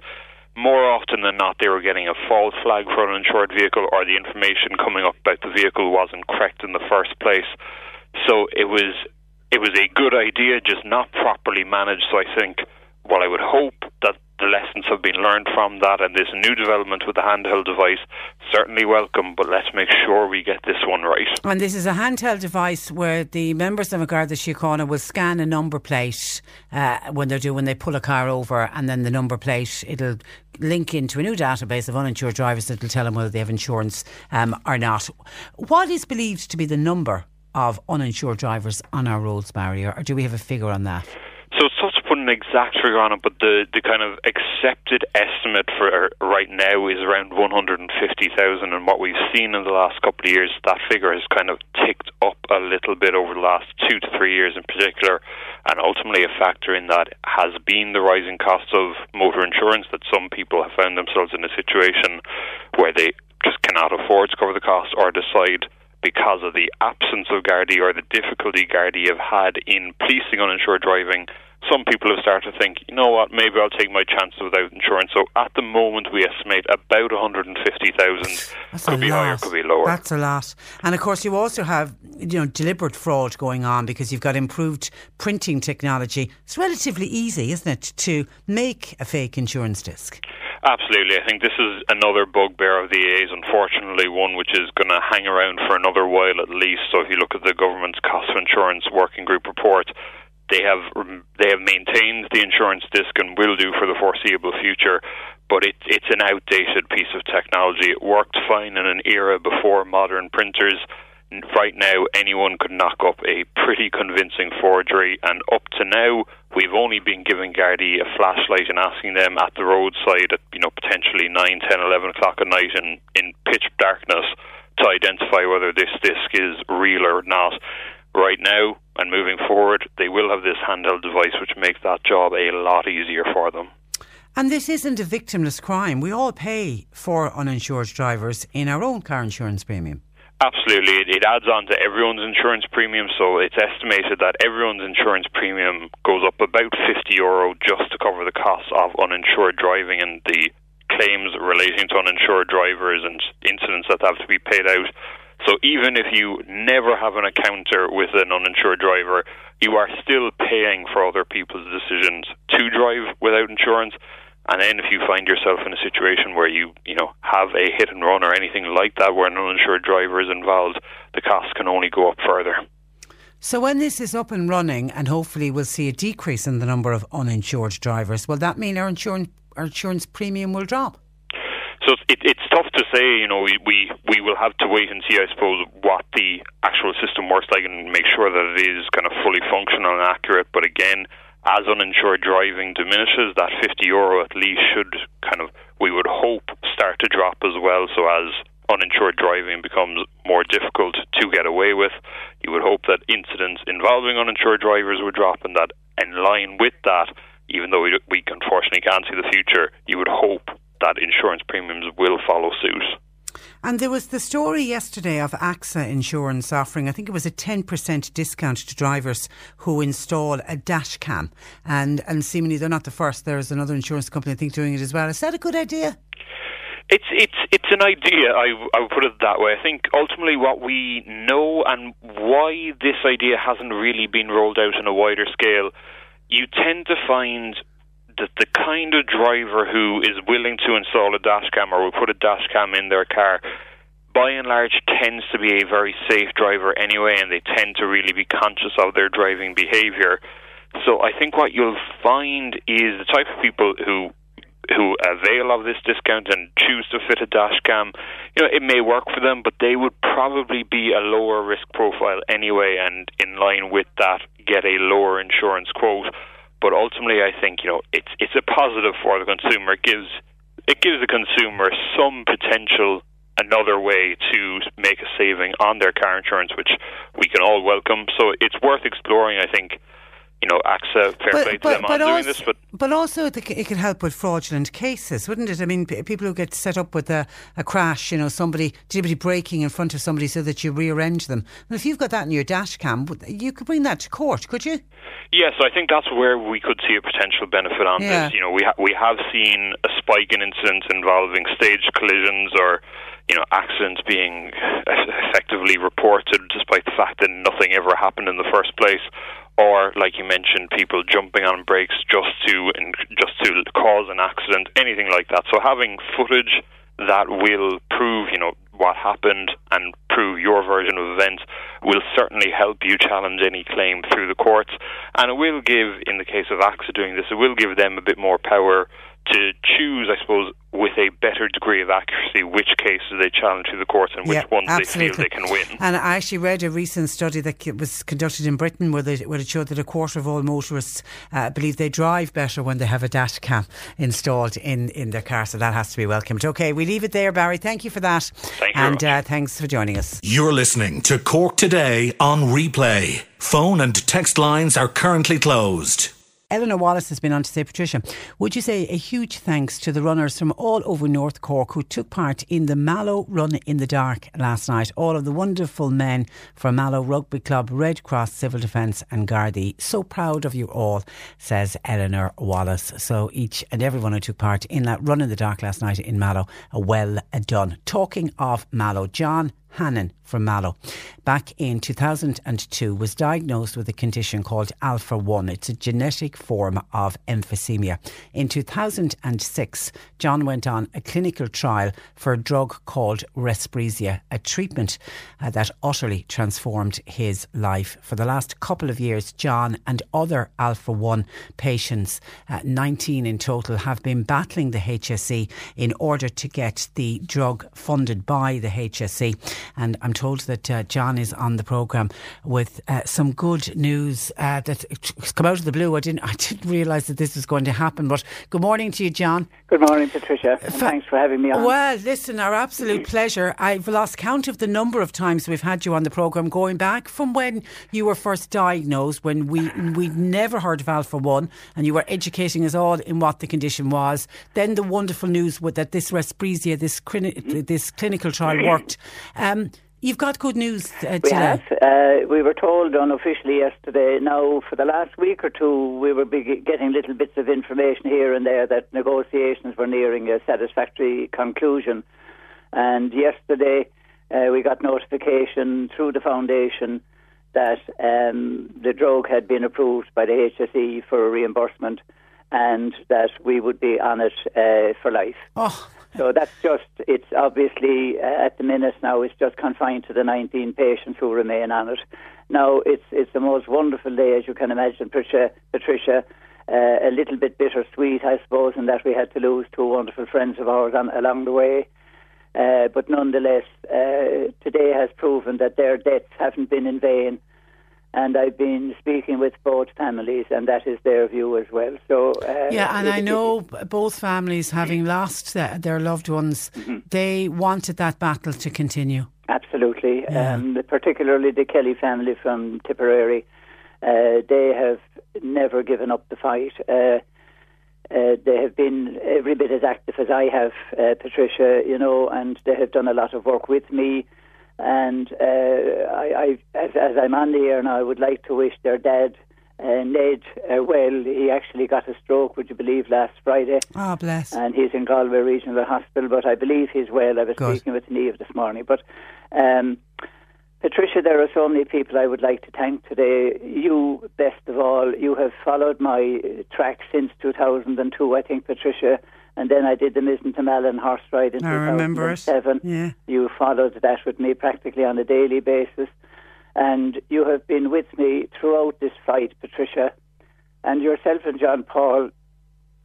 more often than not, they were getting a false flag for an uninsured vehicle, or the information coming up about the vehicle wasn't correct in the first place. So it was it was a good idea, just not properly managed. So I think, well, I would hope that the lessons have been learned from that, and this new development with the handheld device certainly welcome. But let's make sure we get this one right. And this is a handheld device where the members of a Garda Síochána will scan a number plate uh, when they're doing when they pull a car over, and then the number plate it'll link into a new database of uninsured drivers that will tell them whether they have insurance um, or not. What is believed to be the number of uninsured drivers on our roads, Barry, or do we have a figure on that? So it's tough to put an exact figure on it, but the, the kind of accepted estimate for right now is around 150,000. And what we've seen in the last couple of years, that figure has kind of ticked up a little bit over the last two to three years in particular. And ultimately, a factor in that has been the rising cost of motor insurance, that some people have found themselves in a situation where they just cannot afford to cover the cost or decide because of the absence of Gardaí or the difficulty Gardaí have had in policing uninsured driving, some people have started to think, you know what, maybe I'll take my chances without insurance. So at the moment, we estimate about 150,000. Could be lot. higher, could be lower. That's a lot. And of course, you also have you know deliberate fraud going on because you've got improved printing technology. It's relatively easy, isn't it, to make a fake insurance disc? Absolutely. I think this is another bugbear of the EA's, unfortunately, one which is going to hang around for another while at least. So if you look at the government's cost of insurance working group report, they have they have maintained the insurance disc and will do for the foreseeable future. But it, it's an outdated piece of technology. It worked fine in an era before modern printers. Right now, anyone could knock up a pretty convincing forgery, and up to now, we've only been giving Gardaí a flashlight and asking them at the roadside at you know potentially 9, 10, 11 o'clock at night in, in pitch darkness to identify whether this disc is real or not. Right now and moving forward, they will have this handheld device, which makes that job a lot easier for them. And this isn't a victimless crime. We all pay for uninsured drivers in our own car insurance premium. Absolutely. It, it adds on to everyone's insurance premium, so it's estimated that everyone's insurance premium goes up about 50 euro just to cover the costs of uninsured driving and the claims relating to uninsured drivers and incidents that have to be paid out. So even if you never have an encounter with an uninsured driver, you are still paying for other people's decisions to drive without insurance. And then if you find yourself in a situation where you, you know, have a hit and run or anything like that where an uninsured driver is involved, the costs can only go up further. So when this is up and running and hopefully we'll see a decrease in the number of uninsured drivers, will that mean our insurance our insurance premium will drop? So it, it's tough to say. You know, we, we will have to wait and see, I suppose, what the actual system works like and make sure that it is kind of fully functional and accurate. But again, as uninsured driving diminishes, that 50 euro at least should kind of, we would hope, start to drop as well. So as uninsured driving becomes more difficult to get away with, you would hope that incidents involving uninsured drivers would drop, and that in line with that, even though we, we unfortunately can't see the future, you would hope that insurance premiums will follow suit. And there was the story yesterday of AXA Insurance offering, I think it was a 10% discount to drivers who install a dash cam. And, and seemingly they're not the first. There's another insurance company, I think, doing it as well. Is that a good idea? It's it's it's an idea. I I would put it that way. I think ultimately what we know and why this idea hasn't really been rolled out on a wider scale, you tend to find that the kind of driver who is willing to install a dash cam or will put a dash cam in their car by and large tends to be a very safe driver anyway and they tend to really be conscious of their driving behavior so i think what you'll find is the type of people who who avail of this discount and choose to fit a dash cam, you know, it may work for them, but they would probably be a lower risk profile anyway, and in line with that, get a lower insurance quote. But ultimately, I think you know it's it's a positive for the consumer. It gives it gives the consumer some potential another way to make a saving on their car insurance, which we can all welcome. So it's worth exploring. I think you know, AXA, fair play to them on doing this. But but also it could help with fraudulent cases, wouldn't it? I mean, people who get set up with a, a crash, you know, somebody deliberately braking in front of somebody so that you rearrange them. And if you've got that in your dash cam, you could bring that to court, could you? Yes, I think that's where we could see a potential benefit on Yeah. this. You know, we ha- we have seen a spike in incidents involving stage collisions or you know accidents being effectively reported, despite the fact that nothing ever happened in the first place. Or, like you mentioned, people jumping on brakes just to just to cause an accident, anything like that. So having footage that will prove, you know, what happened and prove your version of events will certainly help you challenge any claim through the courts. And it will give, in the case of AXA doing this, it will give them a bit more power to choose, I suppose, with a better degree of accuracy which cases they challenge through the courts and which Yeah, ones absolutely. they feel they can win. And I actually read a recent study that was conducted in Britain where, they, where it showed that a quarter of all motorists uh, believe they drive better when they have a dash cam installed in, in their car. So that has to be welcomed. Okay, we leave it there, Barry. Thank you for that. Thank you And uh, thanks for joining us. You're listening to Cork Today on replay. Phone and text lines are currently closed. Eleanor Wallace has been on to say, Patricia, would you say a huge thanks to the runners from all over North Cork who took part in the Mallow Run in the Dark last night? All of the wonderful men from Mallow Rugby Club, Red Cross Civil Defence and Gardaí. So proud of you all, says Eleanor Wallace. So each and everyone who took part in that run in the dark last night in Mallow, well done. Talking of Mallow, John Hannon from Mallow, back in 2002, was diagnosed with a condition called Alpha 1. It's a genetic form of emphysema. In 2006, John went on a clinical trial for a drug called Respreeza, a treatment uh, that utterly transformed his life. For the last couple of years, John and other Alpha 1 patients, uh, 19 in total, have been battling the HSE in order to get the drug funded by the HSE. And I'm told that uh, John is on the programme with uh, some good news uh, that's come out of the blue. I didn't, I didn't realise that this was going to happen. But good morning to you, John. Good morning, Patricia. and Thanks for having me on. Well, listen, our absolute pleasure. I've lost count of the number of times we've had you on the programme going back from when you were first diagnosed, when we, we'd never heard of Alpha 1, and you were educating us all in what the condition was. Then the wonderful news that this Respreeza, this, clini- this clinical trial worked. Um, you've got good news uh, We have. Uh, we were told unofficially yesterday. Now, for the last week or two, we were be- getting little bits of information here and there that negotiations were nearing a satisfactory conclusion. And yesterday, uh, we got notification through the foundation that um, the drug had been approved by the HSE for reimbursement and that we would be on it uh, for life. Oh. So that's just, it's obviously uh, at the minute now, it's just confined to the 19 patients who remain on it. Now, it's it's the most wonderful day, as you can imagine, Patricia. Patricia uh, a little bit bittersweet, I suppose, in that we had to lose two wonderful friends of ours on, along the way. Uh, but nonetheless, uh, today has proven that their deaths haven't been in vain. And I've been speaking with both families, and that is their view as well. So uh, Yeah, and I know both families, having lost their, their loved ones, Mm-hmm. they wanted that battle to continue. Absolutely, Yeah. um, particularly the Kelly family from Tipperary. Uh, they have never given up the fight. Uh, uh, they have been every bit as active as I have, uh, Patricia, you know, and they have done a lot of work with me. And uh, I, I, as, as I'm on the air now, I would like to wish their dad, uh, Ned, uh, well. He actually got a stroke, would you believe, last Friday Oh, bless. and he's in Galway Regional Hospital, but I believe he's well. I was Good. speaking with Neve this morning. But um, Patricia, there are so many people I would like to thank today. You, best of all, you have followed my track since 2002, I think, Patricia. And then I did the Mizen to Malin horse ride in I remember it. 2007. Yeah. You followed that with me practically on a daily basis. And you have been with me throughout this fight, Patricia. And yourself and John Paul,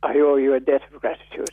I owe you a debt of gratitude.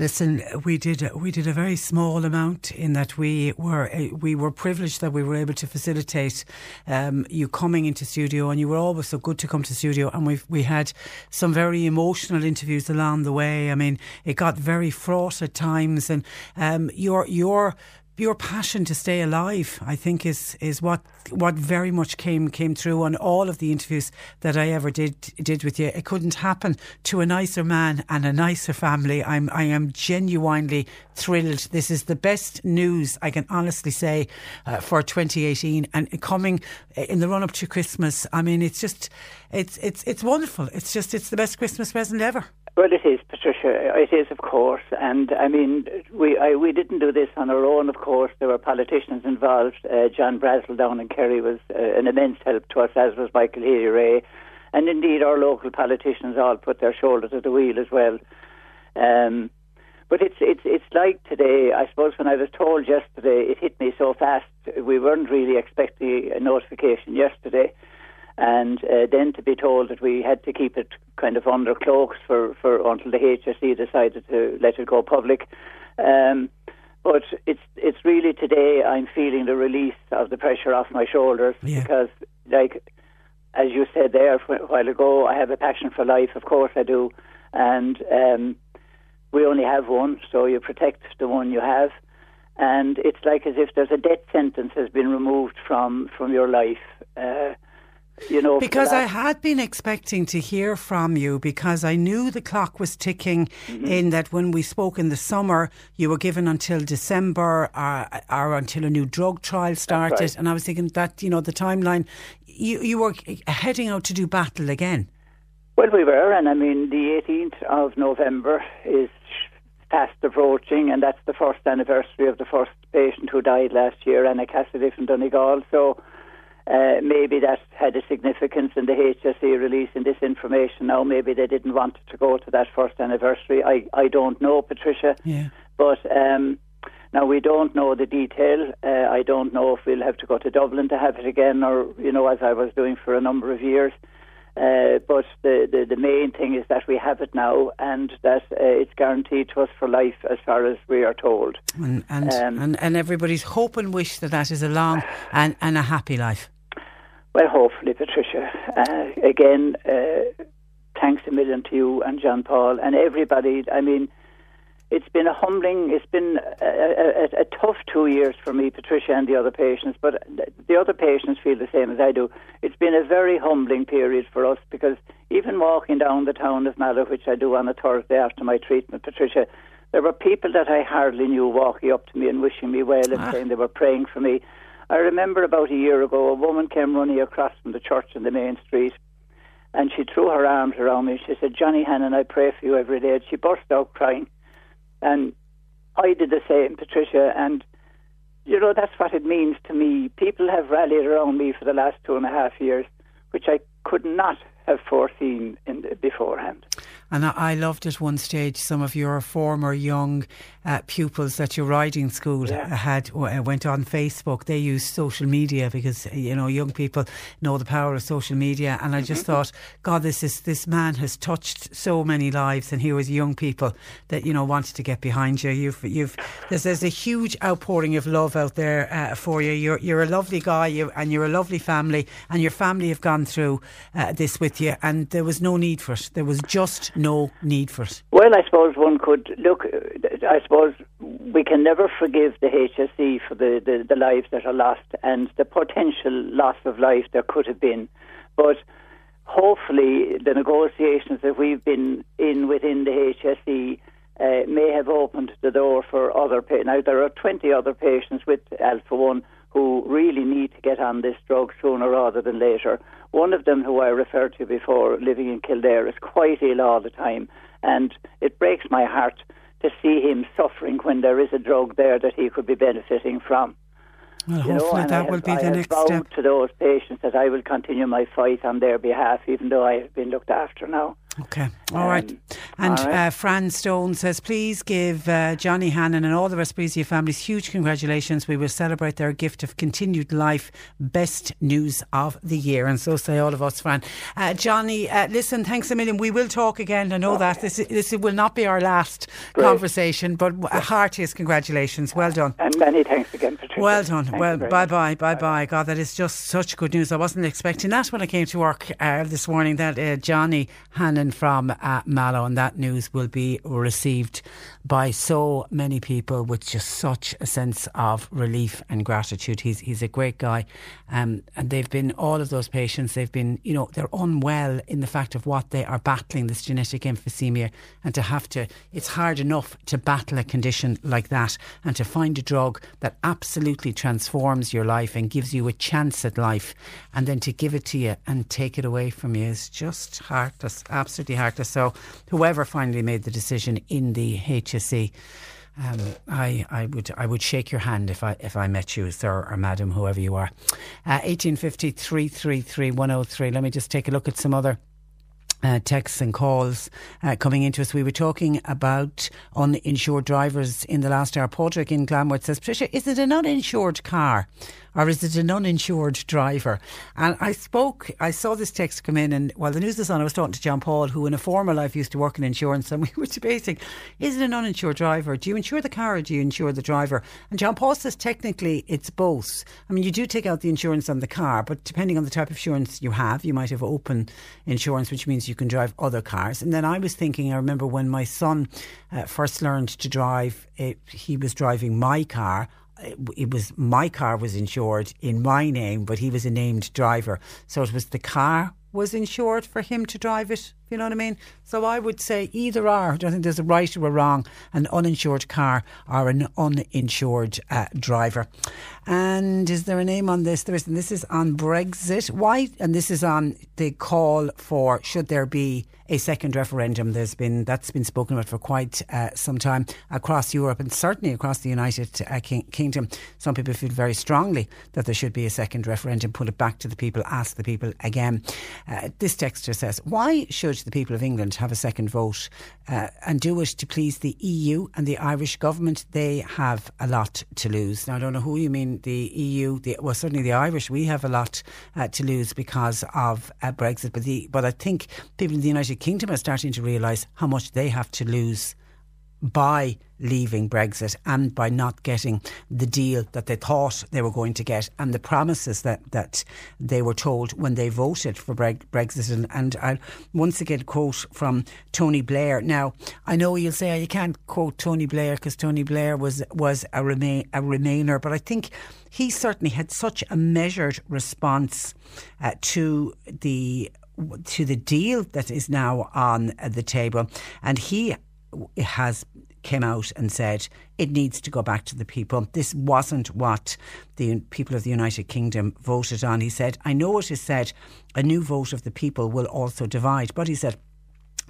Listen, we did we did a very small amount in that we were uh, we were privileged that we were able to facilitate um, you coming into studio, and you were always so good to come to studio. And we we had some very emotional interviews along the way. I mean, it got very fraught at times, and um, your your your passion to stay alive, I think, is is what what very much came came through on all of the interviews that I ever did did with you. It couldn't happen to a nicer man and a nicer family. I'm I am genuinely thrilled. This is the best news I can honestly say uh, for 2018, and coming in the run up to Christmas. I mean, it's just it's it's it's wonderful. It's just it's the best Christmas present ever. Well, it is, Patricia. It is, of course. And I mean, we I, we didn't do this on our own. Of course, there were politicians involved. Uh, John Brassil down in Kerry was uh, an immense help to us, as was Michael Healy-Rae, and indeed our local politicians all put their shoulder to the wheel as well. Um, but it's it's it's like today. I suppose when I was told yesterday, it hit me so fast. We weren't really expecting a notification yesterday and uh, then to be told that we had to keep it kind of under cloaks for, for until the HSE decided to let it go public. Um, but it's it's really today I'm feeling the release of the pressure off my shoulders yeah. because, like as you said there a while ago, I have a passion for life. Of course I do, and um, we only have one, so you protect the one you have. And it's like as if there's a death sentence has been removed from from your life. Uh, you know, because I had been expecting to hear from you because I knew the clock was ticking mm-hmm. in that when we spoke in the summer, you were given until December or, uh, or until a new drug trial started. Right. And I was thinking that, you know, the timeline, you, you were heading out to do battle again. Well, we were, and I mean, the 18th of November is fast approaching, and that's the first anniversary of the first patient who died last year, Anna Cassidy from Donegal. So, uh, maybe that had a significance in the HSE releasing this information. Now, maybe they didn't want to go to that first anniversary. I, I don't know, Patricia. Yeah. But um, now we don't know the detail. Uh, I don't know if we'll have to go to Dublin to have it again, or you know, as I was doing for a number of years. Uh, but the, the, the main thing is that we have it now, and that uh, it's guaranteed to us for life, as far as we are told. And and, um, and, and everybody's hope and wish that that is a long and, and a happy life. Well, hopefully, Patricia. Uh, again, uh, thanks a million to you and John Paul and everybody. I mean, it's been a humbling, it's been a, a, a, tough two years for me, Patricia, and the other patients, but the other patients feel the same as I do. It's been a very humbling period for us because even walking down the town of Mallow, which I do on a Thursday after my treatment, Patricia, there were people that I hardly knew walking up to me and wishing me well and ah. saying they were praying for me. I remember about a year ago, a woman came running across from the church in the main street, and she threw her arms around me. She said, "Johnny Hannon, I pray for you every day." And she burst out crying, and I did the same, Patricia. And you know that's what it means to me. People have rallied around me for the last two and a half years, which I could not have foreseen in the, beforehand. And I, loved at one stage some of your former young uh, pupils at your riding school yeah. had uh, went on Facebook. They used social media because you know young people know the power of social media. And I just mm-hmm. thought, God, this is this man has touched so many lives, and here was young people that you know wanted to get behind you. You've you've there's, there's a huge outpouring of love out there uh, for you. You're you're a lovely guy, you, and you're a lovely family, and your family have gone through uh, this with you, and there was no need for it. There was just no need for it? Well, I suppose one could look. I suppose we can never forgive the HSE for the, the, the lives that are lost and the potential loss of life there could have been. But hopefully, the negotiations that we've been in within the HSE uh, may have opened the door for other patients. Now, there are 20 other patients with Alpha 1 who really need to get on this drug sooner rather than later. One of them, who I referred to before, living in Kildare, is quite ill all the time, and it breaks my heart to see him suffering when there is a drug there that he could be benefiting from. Well, you hopefully know, that have, will be I the next step. to those patients that I will continue my fight on their behalf, even though I have been looked after now. Okay, all um, right. And all right. Uh, Fran Stone says, please give uh, Johnny Hannon and all the Respreeza families huge congratulations. We will celebrate their gift of continued life. Best news of the year. And so say all of us, Fran. Uh, Johnny, uh, listen, thanks a million. We will talk again. I know okay. that. This, this will not be our last Great. conversation, but a heartiest congratulations. Well done. And many thanks again, Patricia. Well done. Well, bye bye, bye bye. God, that is just such good news. I wasn't expecting that when I came to work uh, this morning that uh, Johnny Hannon Hannon from uh, Mallow, and that news will be received by so many people with just such a sense of relief and gratitude. He's he's a great guy, um, and they've been all of those patients. They've been, you know, they're unwell in the fact of what they are battling, this genetic emphysema, and to have to. It's hard enough to battle a condition like that, and to find a drug that absolutely transforms your life and gives you a chance at life, and then to give it to you and take it away from you is just heartless, absolutely heartless. So, whoever finally made the decision in the HSE. Um, I, I would I would shake your hand if I if I met you, sir or madam, whoever you are. Uh, 1850 333 103. Let me just take a look at some other uh, texts and calls uh, coming into us. We were talking about uninsured drivers in the last hour. Patrick in Glanworth says, Patricia, is it an uninsured car? Or is it an uninsured driver? And I spoke, I saw this text come in, and while the news was on, I was talking to John Paul, who in a former life used to work in insurance, and we were debating is it an uninsured driver? Do you insure the car or do you insure the driver? And John Paul says technically it's both. I mean, you do take out the insurance on the car, but depending on the type of insurance you have, you might have open insurance, which means you can drive other cars. And then I was thinking, I remember when my son uh, first learned to drive, it, he was driving my car it was my car was insured in my name, but he was a named driver. So it was the car was insured for him to drive it. You know what I mean? So I would say either are. I don't think there's a right or a wrong. An uninsured car or an uninsured uh, driver. And is there a name on this? There is, and this is on Brexit. Why? And this is on the call for should there be a second referendum. There's been that's been spoken about for quite uh, some time across Europe and certainly across the United uh, King- Kingdom. Some people feel very strongly that there should be a second referendum. Put it back to the people, ask the people again. Uh, this texter says, "Why should the people of England have a second vote uh, and do it to please the EU and the Irish government? They have a lot to lose." Now I don't know who you mean. The EU, the, well certainly the Irish. We have a lot uh, to lose because of uh, Brexit, but the but I think people in the United Kingdom are starting to realise how much they have to lose by leaving Brexit and by not getting the deal that they thought they were going to get and the promises that, that they were told when they voted for Brexit. And, and I'll once again quote from Tony Blair. Now, I know you'll say oh, you can't quote Tony Blair because Tony Blair was, was a, remain, a Remainer, but I think he certainly had such a measured response uh, to the to the deal that is now on the table. And he has came out and said it needs to go back to the people. This wasn't what the people of the United Kingdom voted on. He said, I know it is said a new vote of the people will also divide, but he said,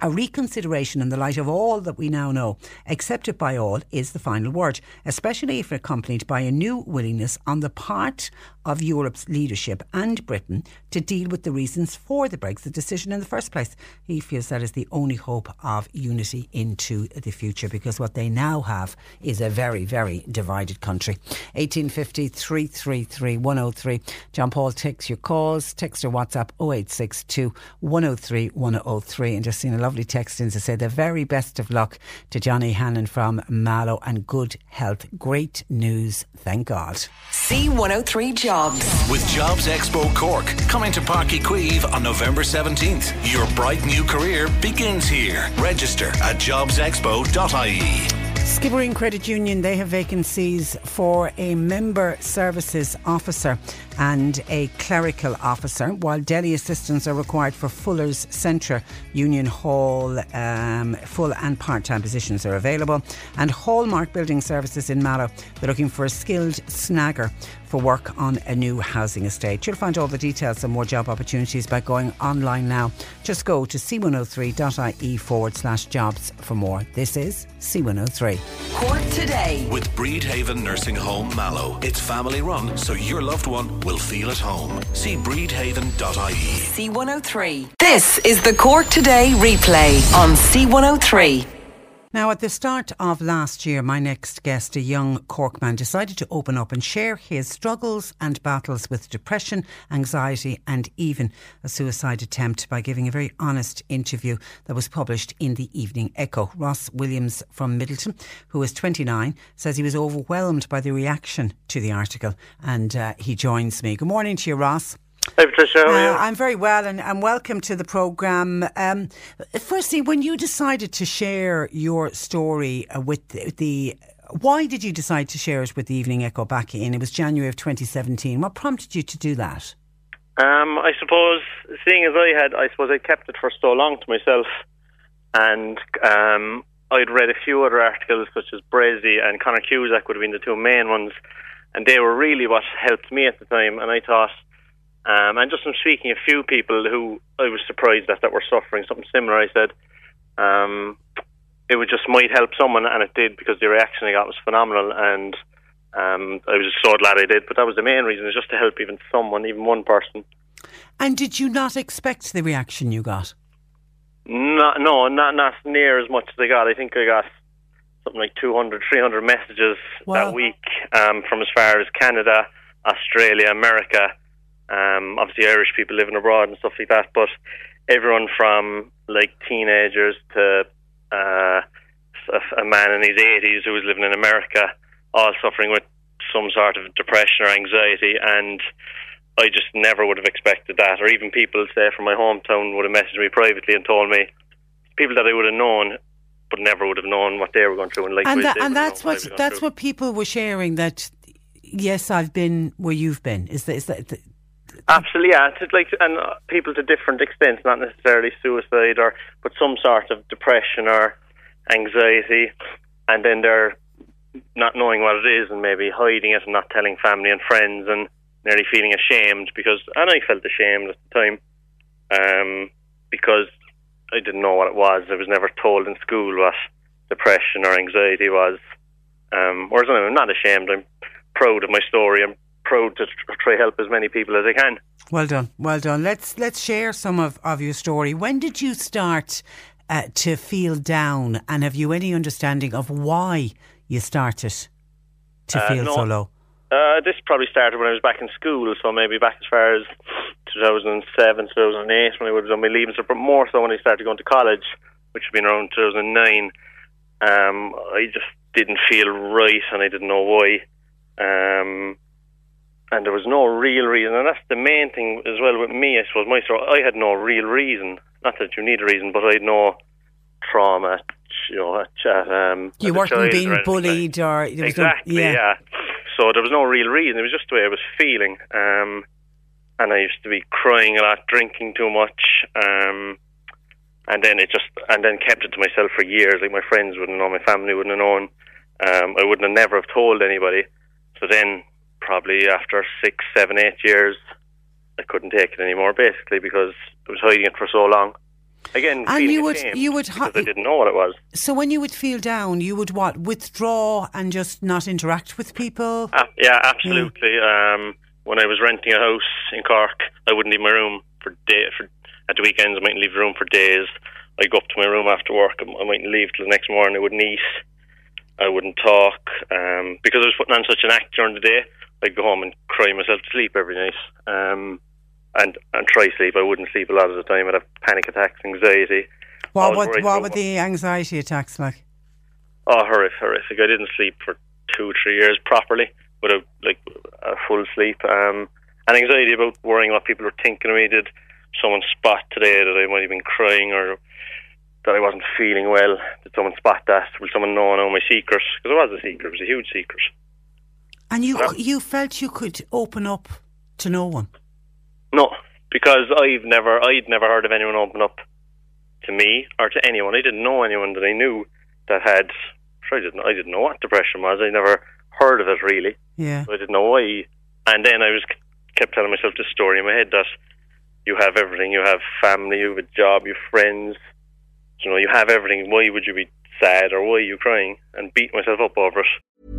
a reconsideration in the light of all that we now know, accepted by all, is the final word, especially if accompanied by a new willingness on the part of Europe's leadership and Britain to deal with the reasons for the Brexit decision in the first place. He feels that is the only hope of unity into the future because what they now have is a very, very divided country. 1850 333 103. John Paul takes your calls. Text or WhatsApp 0862 103 103. And lot lovely text in to say the very best of luck to Johnny Hannon from Mallow and good health. Great news, thank God. C103 Jobs. With Jobs Expo Cork coming to Páirc Uí Chaoimh on November 17th. Your bright new career begins here. Register at jobsexpo.ie. Skibbereen Credit Union, they have vacancies for a member services officer and a clerical officer, while deli assistants are required for Fuller's Centre Union Hall. Um, full and part time positions are available. And Hallmark Building Services in Mallow, they're looking for a skilled snagger for work on a new housing estate. You'll find all the details and more job opportunities by going online now. Just go to c103.ie forward slash jobs for more. This is C103. Cork today. With Bredhaven Nursing Home Mallow. It's family run, so your loved one will feel at home. See bredhaven.ie. C103. This is the Cork Today replay on C103. Now, at the start of last year, my next guest, a young Cork man, decided to open up and share his struggles and battles with depression, anxiety, and even a suicide attempt by giving a very honest interview that was published in the Evening Echo. Ross Williams from Midleton, who is 29, says he was overwhelmed by the reaction to the article, and uh, he joins me. Good morning to you, Ross. Hi, Patricia. How are you? Uh, I'm very well, and, and welcome to the programme. Um, firstly, when you decided to share your story uh, with the, the, why did you decide to share it with the Evening Echo back in? It was January of 2017. What prompted you to do that? Um, I suppose, seeing as I had, I suppose I kept it for so long to myself, and um, I'd read a few other articles, such as Bressie and Conor Cusack would have been the two main ones, and they were really what helped me at the time. And I thought, um, and just from speaking a few people who I was surprised that that were suffering something similar, I said, um, it would just might help someone, and it did because the reaction I got was phenomenal, and um, I was just so glad I did. But that was the main reason, is just to help even someone, even one person. And did you not expect the reaction you got? Not, no, not not near as much as I got. I think I got something like 200, 300 messages Wow. that week um, from as far as Canada, Australia, America, um, obviously Irish people living abroad and stuff like that. But everyone from like teenagers to uh, a, a man in his 80s who was living in America, all suffering with some sort of depression or anxiety. And I just never would have expected that. Or even people, say, from my hometown would have messaged me privately and told me, people that I would have known, but never would have known what they were going through. And, and that, and that's what I was going that's through. what people were sharing. That yes, I've been where you've been. Is that is that? Absolutely, yeah. To like, and uh, people to different extents, not necessarily suicide or, but some sort of depression or anxiety, and then they're not knowing what it is and maybe hiding it and not telling family and friends and nearly feeling ashamed because, and I felt ashamed at the time, um, because I didn't know what it was. I was never told in school what depression or anxiety was. Um, whereas I'm not ashamed. I'm proud of my story. I'm proud to tr- try help as many people as I can. Well done, well done. Let's let's share some of, of your story. When did you start uh, to feel down, and have you any understanding of why you started to Uh, feel no. so low? Uh, this probably started when I was back in school, so maybe back as far as 2007, 2008, when I would have done my leaving, so but more so when I started going to college, which had been around 2009. Um, I just didn't feel right, and I didn't know why. Um, and there was no real reason, and that's the main thing as well with me. I suppose my story, I had no real reason. Not that you need a reason, but I had no trauma. You know, at, um, You weren't being or like bullied, or was no- exactly, yeah. So there was no real reason. It was just the way I was feeling. Um, and I used to be crying a lot, drinking too much. Um, and then it just, and then kept it to myself for years. Like my friends wouldn't know, my family wouldn't have known. Um, I wouldn't have never have told anybody. So then, probably after six, seven, eight years, I couldn't take it anymore. Basically, because I was hiding it for so long. Again, And you would- you would because I didn't know what it was. So when you would feel down, you would what withdraw and just not interact with people. Ah, yeah, absolutely. Um, when I was renting a house in Cork, I wouldn't leave my room for day for at the weekends. I mightn't leave the room for days. I'd go up to my room after work. I I mightn't leave till the next morning. I wouldn't eat. I wouldn't talk um, because I was putting on such an act during the day. I'd go home and cry myself to sleep every night. Um, and and try sleep. I wouldn't sleep a lot of the time. I'd have panic attacks, anxiety. What Always what, were the anxiety attacks like? Oh, horrific, horrific. I didn't sleep for two, three years properly without like a full sleep. Um, and anxiety about worrying what people were thinking of me. Did someone spot today that I might have been crying or that I wasn't feeling well? Did someone spot that? Will someone know know my secret? Because it was a secret. It was a huge secret. And you you felt you could open up to no one. No, because I've never, I'd never heard of anyone open up to me or to anyone. I didn't know anyone that I knew that had. I didn't, I didn't know what depression was. I never heard of it really. Yeah. So I didn't know why. And then I was kept telling myself this story in my head that you have everything. You have family. You have a job. You have friends. You know, you have everything. Why would you be sad or why are you crying? And beat myself up over it.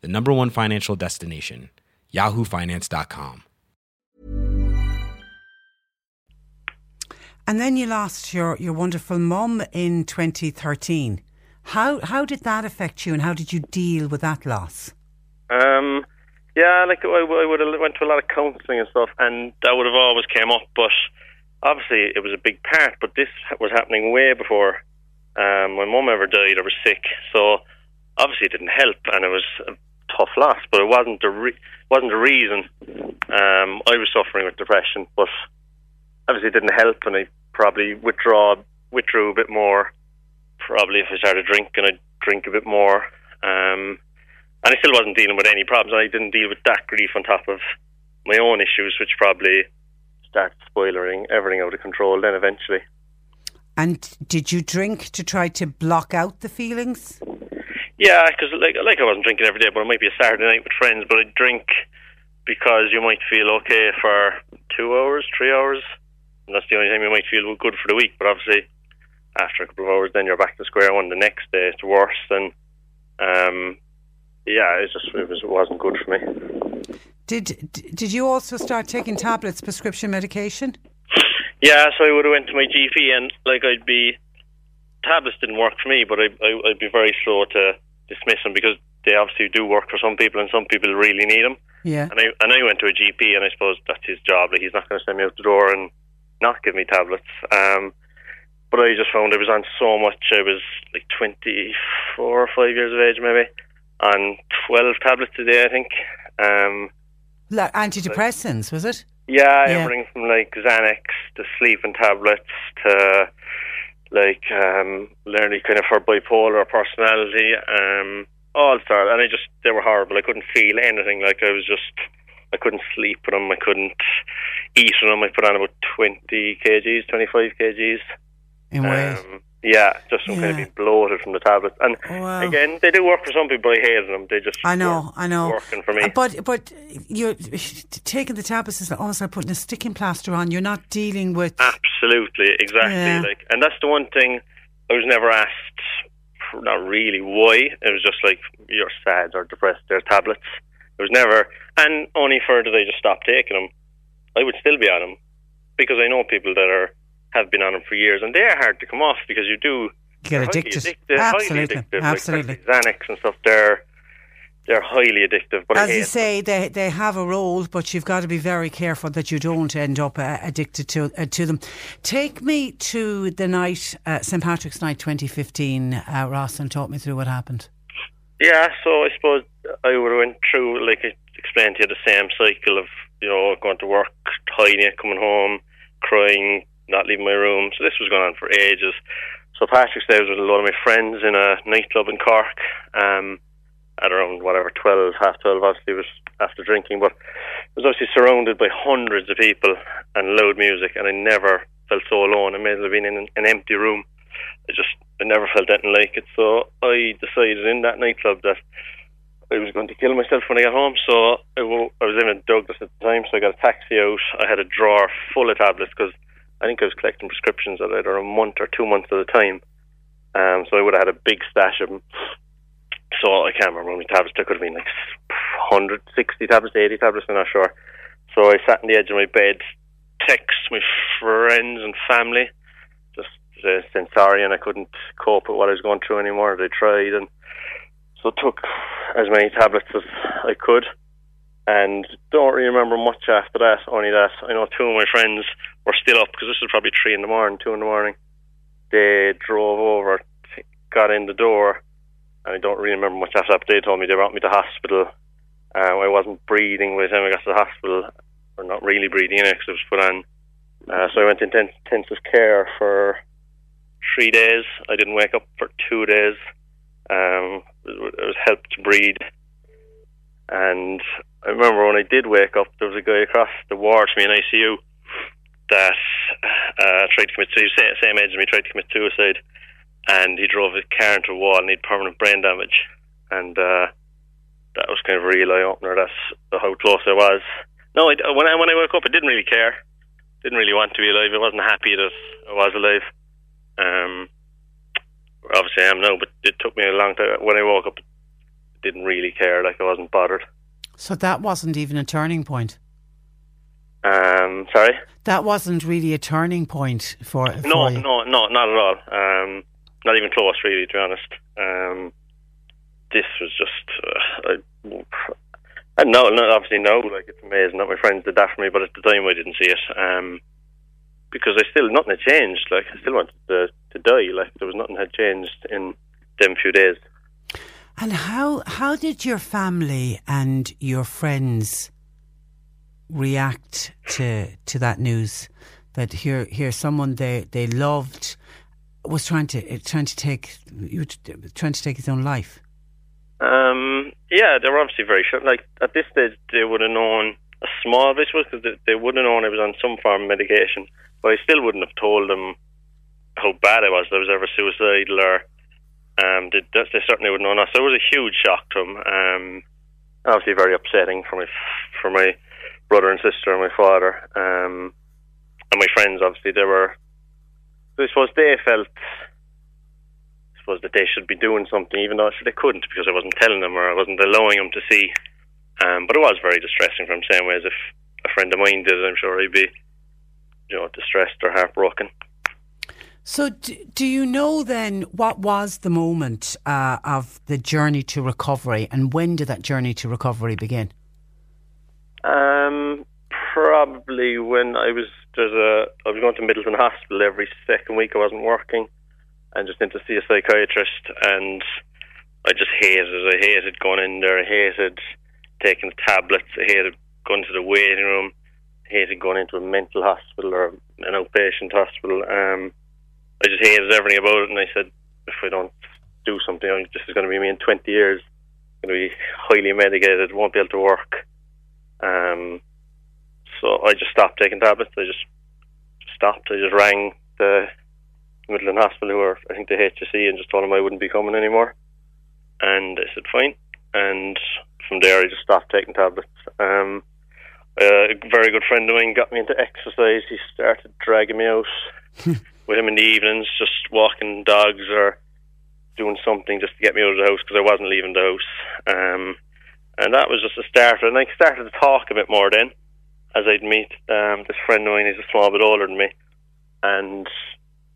the number one financial destination, yahoofinance.com. And then you lost your, your wonderful mum in 2013. How how did that affect you, and how did you deal with that loss? Um, yeah, like I, I would have went to a lot of counselling and stuff, and that would have always came up. But obviously, it was a big part. But this was happening way before um, my mum ever died or was sick. So obviously, it didn't help, and it was a tough loss. But it wasn't the re- wasn't the reason. Um, I was suffering with depression, but obviously, it didn't help, and I probably withdraw withdrew a bit more probably if I started drinking, I'd drink a bit more. Um, and I still wasn't dealing with any problems. I didn't deal with that grief on top of my own issues, which probably started spoiling everything out of control then eventually. And did you drink to try to block out the feelings? Yeah, because like, like I wasn't drinking every day, but it might be a Saturday night with friends, but I'd drink because you might feel okay for two hours, three hours, and that's the only time you might feel good for the week. But obviously, after a couple of hours, then you're back to square one. The next day, it's worse. And um, yeah, it just it was it wasn't good for me. Did did you also start taking tablets, prescription medication? Yeah, so I would have went to my GP, and like I'd be tablets didn't work for me, but I, I I'd be very slow to dismiss them because they obviously do work for some people, and some people really need them. Yeah. And I and I went to a GP, and I suppose that's his job. Like he's not going to send me out the door and not give me tablets. Um, but I just found I was on so much. I was like 24 or 5 years of age, maybe, on 12 tablets a day, I think. Um, like antidepressants, was it? Yeah, yeah, everything from like Xanax to sleeping tablets to like um, learning kind of for bipolar personality. Um, all started, and I just they were horrible. I couldn't feel anything. Like I was just I couldn't sleep with them. I couldn't eat with them. I put on about 20 kgs, 25 kgs in weight. Yeah, just some kind of be bloated from the tablets. And wow. again, they do work for some people. I hated them. They just I know, I know. working for me. Uh, But but you're taking the tablets is almost like putting a sticking plaster on. You're not dealing with. Absolutely, exactly. Yeah. Like, and that's the one thing I was never asked. Not really why. It was just like you're sad or depressed. There's tablets. It was never, and only for did I just stop taking them. I would still be on them because I know people that are have been on them for years, and they are hard to come off because you do Get addicted. Addictive, Absolutely, addictive. absolutely. Like Xanax and stuff. They're they're highly addictive. But As you say, they they have a role, but you've got to be very careful that you don't end up uh, addicted to uh, to them. Take me to the night, uh, St Patrick's Night 2015, uh, Ross, and talk me through what happened. Yeah, so I suppose I would have went through, like I explained to you, the same cycle of, you know, going to work, tidying it, coming home, crying, not leaving my room. So this was going on for ages. So Patrick's Day was with a lot of my friends in a nightclub in Cork um, at around, whatever, 12, half 12, obviously, was after drinking. But I was obviously surrounded by hundreds of people and loud music, and I never felt so alone. I may have been in an, empty room. I just I never felt anything like it. So I decided in that nightclub that I was going to kill myself when I got home. So I was in Douglas at the time, so I got a taxi out. I had a drawer full of tablets because I think I was collecting prescriptions at either a month or two months at a time. Um, so I would have had a big stash of them. So I can't remember how many tablets. There could have been like 160 tablets, 80 tablets. I'm not sure. So I sat on the edge of my bed, text my friends and family, just uh, and I couldn't cope with what I was going through anymore. They tried, and so took as many tablets as I could. And don't really remember much after that. Only that I know two of my friends were still up because this was probably three in the morning, two in the morning. They drove over, got in the door, and I don't really remember much after that. But they told me they brought me to hospital. Um, I wasn't breathing by the time I got to the hospital, or not really breathing in because it was put on. Uh, so I went into intensive care for three days. I didn't wake up for two days. Um, it was helped to breathe. And I remember when I did wake up, there was a guy across the ward from me in ICU that uh, tried to commit suicide, same age as me, tried to commit suicide. And he drove his car into a wall and he had permanent brain damage. And uh, that was kind of a real eye opener. That's how close I was. No, I, when I when I woke up, I didn't really care. Didn't really want to be alive. I wasn't happy that I was alive. Um, obviously, I am now, but it took me a long time. When I woke up, I didn't really care. Like I wasn't bothered. So that wasn't even a turning point. Um, sorry. That wasn't really a turning point for, for No, you. no, no, not at all. Um, not even close, really, to be honest. Um, this was just, uh, I, I know, no, obviously no, like it's amazing that my friends did that for me, but at the time I didn't see it. Um, because I still, nothing had changed. Like, I still wanted to, to die. Like, there was nothing had changed in them few days. And how how did your family and your friends react to to that news? That here here someone they they loved was trying to trying to take trying to take his own life. Um, yeah, they were obviously very shocked. Like at this stage, they would have known a small bit was because they, they would have known I was on some form of medication, but I still wouldn't have told them how bad it was. That I was ever suicidal, or um, they, they certainly would know. Not. So it was a huge shock to them. Um, obviously very upsetting for my for my brother and sister and my father, um, and my friends. Obviously, they were. I suppose they felt I suppose that they should be doing something, even though they couldn't because I wasn't telling them or I wasn't allowing them to see. Um, but it was very distressing for them, same way as if a friend of mine did I'm sure he'd be, you know, distressed or heartbroken. So, do, do you know then what was the moment uh, of the journey to recovery, and when did that journey to recovery begin? Um, probably when I was there's a I was going to Midleton Hospital every second week. I wasn't working, and just went to see a psychiatrist, and I just hated. I hated going in there. I hated taking the tablets. I hated going to the waiting room. I hated going into a mental hospital or an outpatient hospital. Um, I just hated everything about it, and I said, if I don't do something, I- this is going to be me in 20 years. I'm going to be highly medicated, won't be able to work. Um, so I just stopped taking tablets. I just stopped. I just rang the Midleton Hospital, were, I think, the HSE, and just told them I wouldn't be coming anymore. And they said, fine. And from there, I just stopped taking tablets. Um, a very good friend of mine got me into exercise. He started dragging me out with him in the evenings, just walking dogs or doing something just to get me out of the house because I wasn't leaving the house. Um, and that was just a start. And I started to talk a bit more then as I'd meet um, this friend of mine. He's a small bit older than me, and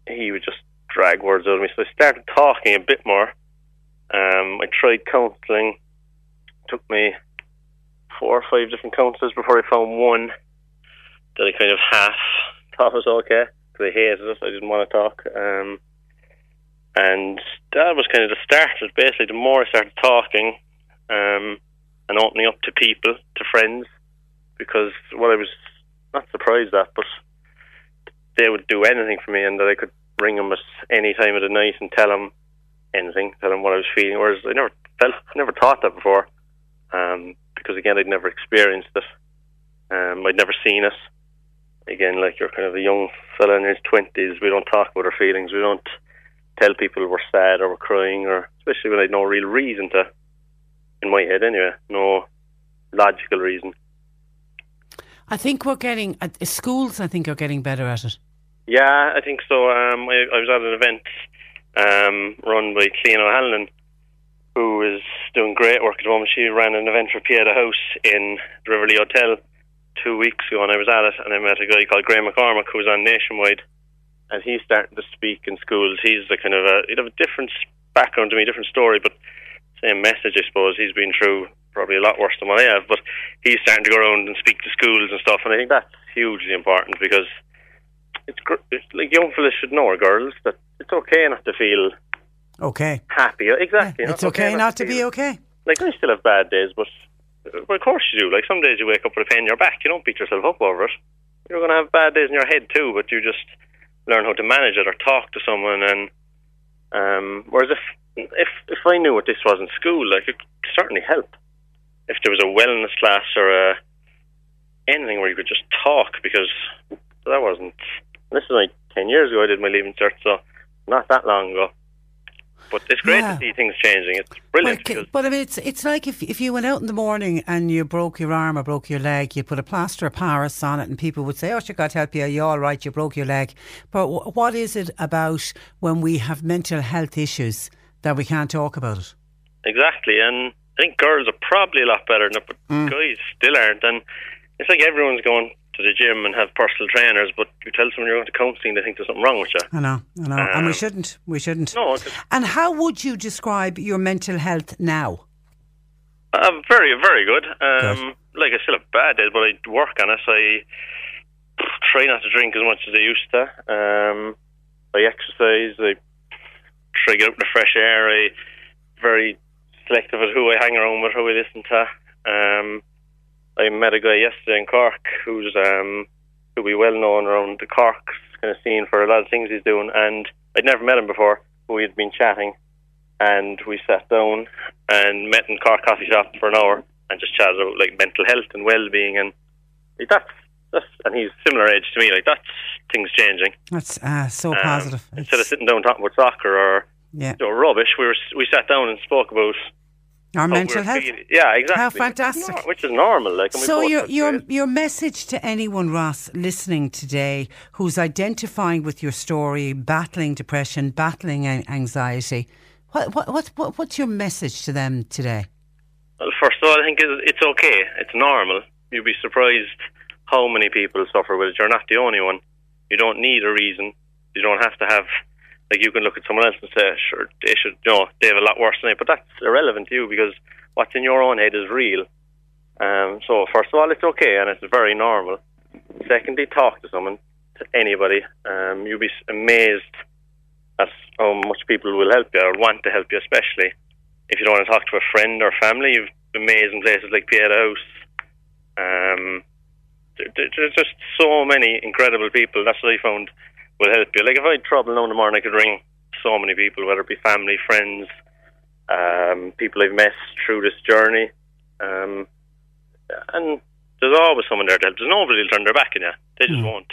he would just drag words out of me. So I started talking a bit more. Um, I tried counselling. Took me four or five different counsellors before I found one that I kind of half thought was okay I hated it. I didn't want to talk. Um, and that was kind of the start. It basically the more I started talking um, and opening up to people, to friends, because what I was not surprised at, but they would do anything for me, and that I could ring them at any time of the night and tell them anything, tell them what I was feeling. Whereas I never felt, never thought that before, um, because again, I'd never experienced it. Um, I'd never seen it. Again, like you're kind of a young fella in his twenties, we don't talk about our feelings. We don't tell people we're sad or we're crying, or especially when I had no real reason to. In my head, anyway, no logical reason. I think we're getting at schools. I think are getting better at it. Yeah, I think so. Um, I, I was at an event um, run by Clean O'Hanlon, who is doing great work at the moment. She ran an event for Pieta House in the River Lee Hotel two weeks ago, and I was at it, and I met a guy called Graham McCormick, who was on Nationwide, and he's starting to speak in schools. He's a kind of a, he'd have a different background to me, different story, but same message, I suppose. He's been through probably a lot worse than what I have. But he's starting to go around and speak to schools and stuff, and I think that's hugely important because it's, gr- it's like young fellas should know, or girls, that it's okay not to feel Okay. happy. Exactly. It's okay not to be okay. Like I still have bad days, but well, of course you do. Like some days you wake up with a pain in your back. You don't beat yourself up over it. You're going to have bad days in your head too, but you just learn how to manage it or talk to someone. And um, whereas if if if I knew what this was in school, like it could certainly help. If there was a wellness class or a anything where you could just talk, because that wasn't. This is like ten years ago. I did my leaving cert, so not that long ago. But it's great Yeah. to see things changing. It's brilliant. But, because but I mean, it's it's like if if you went out in the morning and you broke your arm or broke your leg, you'd put a plaster of Paris on it, and people would say, "Oh, sure, God help you, are you all right? You broke your leg." But w- what is it about when we have mental health issues that we can't talk about it? Exactly, and I think girls are probably a lot better than it, but Mm. guys still aren't. And it's like everyone's going to the gym and have personal trainers, but you tell someone you're going to counselling, they think there's something wrong with you. I know, I know, and we Um, shouldn't, we shouldn't. No, And how would you describe your mental health now? uh, very, very good. Um, like I still have bad days, but I work on it. I try not to drink as much as I used to. Um, I exercise. I try to get out in the fresh air. I very selective at who I hang around with, who I listen to. Um, I met a guy yesterday in Cork who's um, who we well known around the Cork kind of scene for a lot of things he's doing, and I'd never met him before. But we had been chatting, and we sat down and met in Cork coffee shop for an hour and just chatted about like mental health and well being, and like, that's that's and he's similar age to me. Like that's things changing. That's uh, so Um, positive. Instead of sitting down talking about soccer or Yeah. you know, rubbish, we were we sat down and spoke about Our oh, mental health. feeling. Yeah, exactly. How fantastic. Which is normal. Like, So your your your message to anyone, Ross, listening today, who's identifying with your story, battling depression, battling anxiety, what what what, what what's your message to them today? Well, first of all, I think it's, it's okay. It's normal. You'd be surprised how many people suffer with it. You're not the only one. You don't need a reason. You don't have to have like you can look at someone else and say, sure, they should, you know, they have a lot worse than it. But that's irrelevant to you because what's in your own head is real. Um, so first of all, it's okay and it's very normal. Secondly, talk to someone, to anybody. Um, you'll be amazed at how much people will help you or want to help you, especially if you don't want to talk to a friend or family. You've amazing places like Pieta House. Um, there, there- there's just so many incredible people. That's what I found will help you. Like if I had trouble now in the morning, I could ring so many people, whether it be family, friends, um, people I've met through this journey. Um, and there's always someone there to help. There's nobody who'll turn their back on you. They just won't.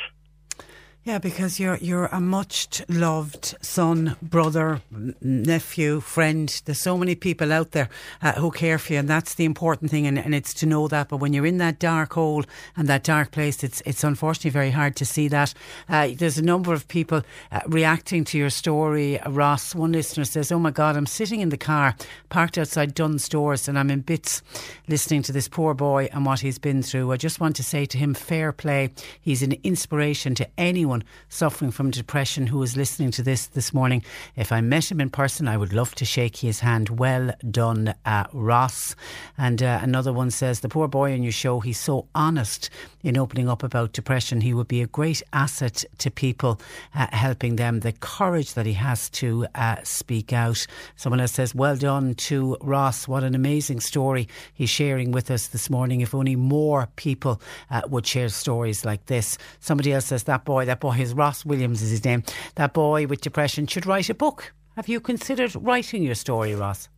Yeah, because you're you're a much loved son, brother, nephew, friend. There's so many people out there uh, who care for you, and that's the important thing. And, and it's to know that. But when you're in that dark hole and that dark place, it's it's unfortunately very hard to see that. Uh, there's a number of people uh, reacting to your story. Ross, one listener says, "Oh my God, I'm sitting in the car parked outside Dunnes Stores, and I'm in bits listening to this poor boy and what he's been through. I just want to say to him, fair play. He's an inspiration to anyone suffering from depression who is listening to this this morning. If I met him in person, I would love to shake his hand. Well done, uh, Ross. And uh, another one says, the poor boy on your show, he's so honest in opening up about depression. He would be a great asset to people, uh, helping them. The courage that he has to uh, speak out. Someone else says, well done to Ross. What an amazing story he's sharing with us this morning. If only more people uh, would share stories like this. Somebody else says, that boy, that boy is Ross Williams is his name. That boy with depression should write a book. Have you considered writing your story, Ross?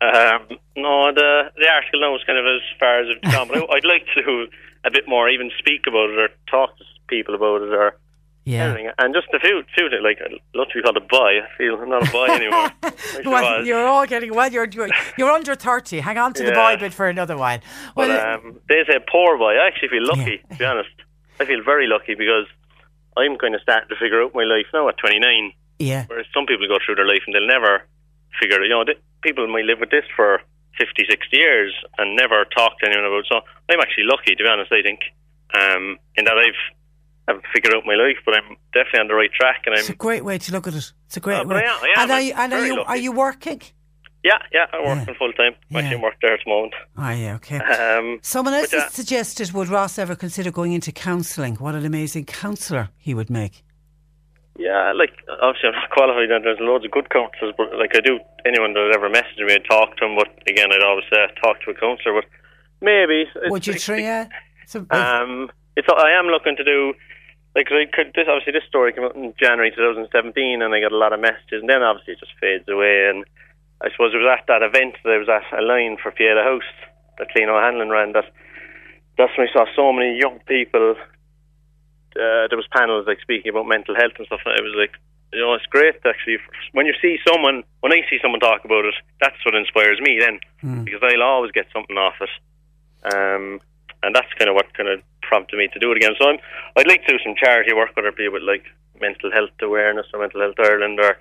Um, no, the the article now is kind of as far as it's gone, but I'd like to do a bit more, even speak about it or talk to people about it or Yeah. anything. And just a few, few things, like I'd love to be called a boy. I feel I'm not a boy anymore. I wish I Well, you're all getting well. You're you're, you're under thirty. Hang on to the boy bit for another while. But Well, um, they say poor boy. I actually feel lucky, to be honest. I feel very lucky because I'm kind of starting to figure out my life now at 29. yeah, Whereas some people go through their life and they'll never figure it. You know, people might live with this for 50, 60 years and never talk to anyone about it. So I'm actually lucky, to be honest, I think, um, in that I've I've figured out my life, but I'm definitely on the right track and it's a I'm great way to look at it. It's a great Uh, way. I am- I am and are you, and are you lucky. are you working? Yeah, yeah, I'm working full time. I'm actually in work there at the moment. Oh, yeah, okay. Um, Someone else uh, has suggested, would Ross ever consider going into counselling? What an amazing counsellor he would make. Yeah, like obviously I'm not qualified, and there's loads of good counsellors. But like I do, anyone that ever messaged me, I'd talk to them. But again, I'd always say talk to a counsellor. But maybe it's- Would you it's- try? Yeah. So, Um, it's I am looking to do like I could, this obviously this story came out in January 2017, and I got a lot of messages, and then obviously it just fades away. And I suppose it was at that event that I was at a line for Pieta House that Clean O'Hanlon ran. That that's when I saw so many young people. Uh, there was panels like speaking about mental health and stuff. And it was like, you know, it's great actually. When you see someone, when I see someone talk about it, that's what inspires me then, Hmm. because I'll always get something off it. Um, and that's kind of what kind of prompted me to do it again. So I'm, I'd like to do some charity work, whether it be with like mental health awareness or Mental Health Ireland or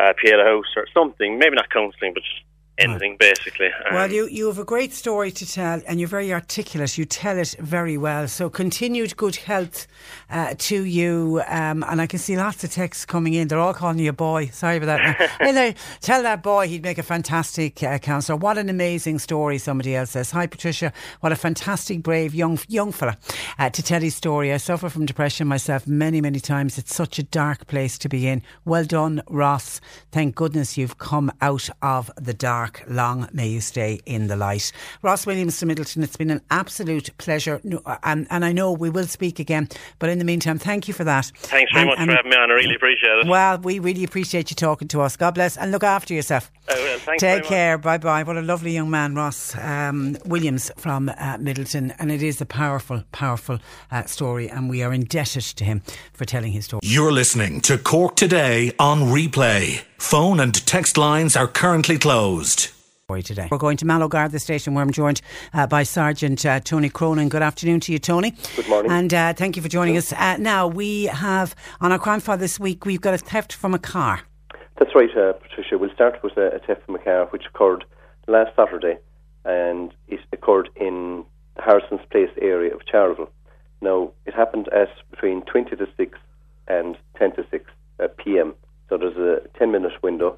uh, Pieta House or something. Maybe not counselling, but just anything basically. Um, Well, you, you have a great story to tell and you're very articulate. You tell it very well. So, continued good health uh, to you. Um, and I can see lots of texts coming in. They're all calling you a boy. Sorry about that. Hey, tell that boy he'd make a fantastic uh, counsellor. What an amazing story, somebody else says. Hi, Patricia. What a fantastic, brave young young fella uh, to tell his story. I suffer from depression myself many, many times. It's such a dark place to be in. Well done, Ross. Thank goodness you've come out of the dark. Long may you stay in the light. Ross Williams to Midleton, it's been an absolute pleasure. And, and I know we will speak again, but in the meantime, thank you for that. Thanks very And- much and- for having me on. I really appreciate it. Well, we really appreciate you talking to us. God bless and look after yourself. I will. Thanks very Take care. Bye bye. What a lovely young man, Ross um, Williams from uh, Midleton. And it is a powerful, powerful uh, story. And we are indebted to him for telling his story. You're listening to Cork Today on replay. Phone and text lines are currently closed. Today. We're going to Mallow Garda station where I'm joined uh, by Sergeant uh, Tony Cronin. Good afternoon to you, Tony. Good morning. And uh, thank you for joining us. Uh, now, we have on our crime file this week, we've got a theft from a car. That's right, uh, Patricia. We'll start with a, a theft from a car which occurred last Saturday and it occurred in the Harrison's Place area of Charleville. Now, it happened at between 20 to 6 and 10 to 6 uh, p.m. So there's a 10 minute window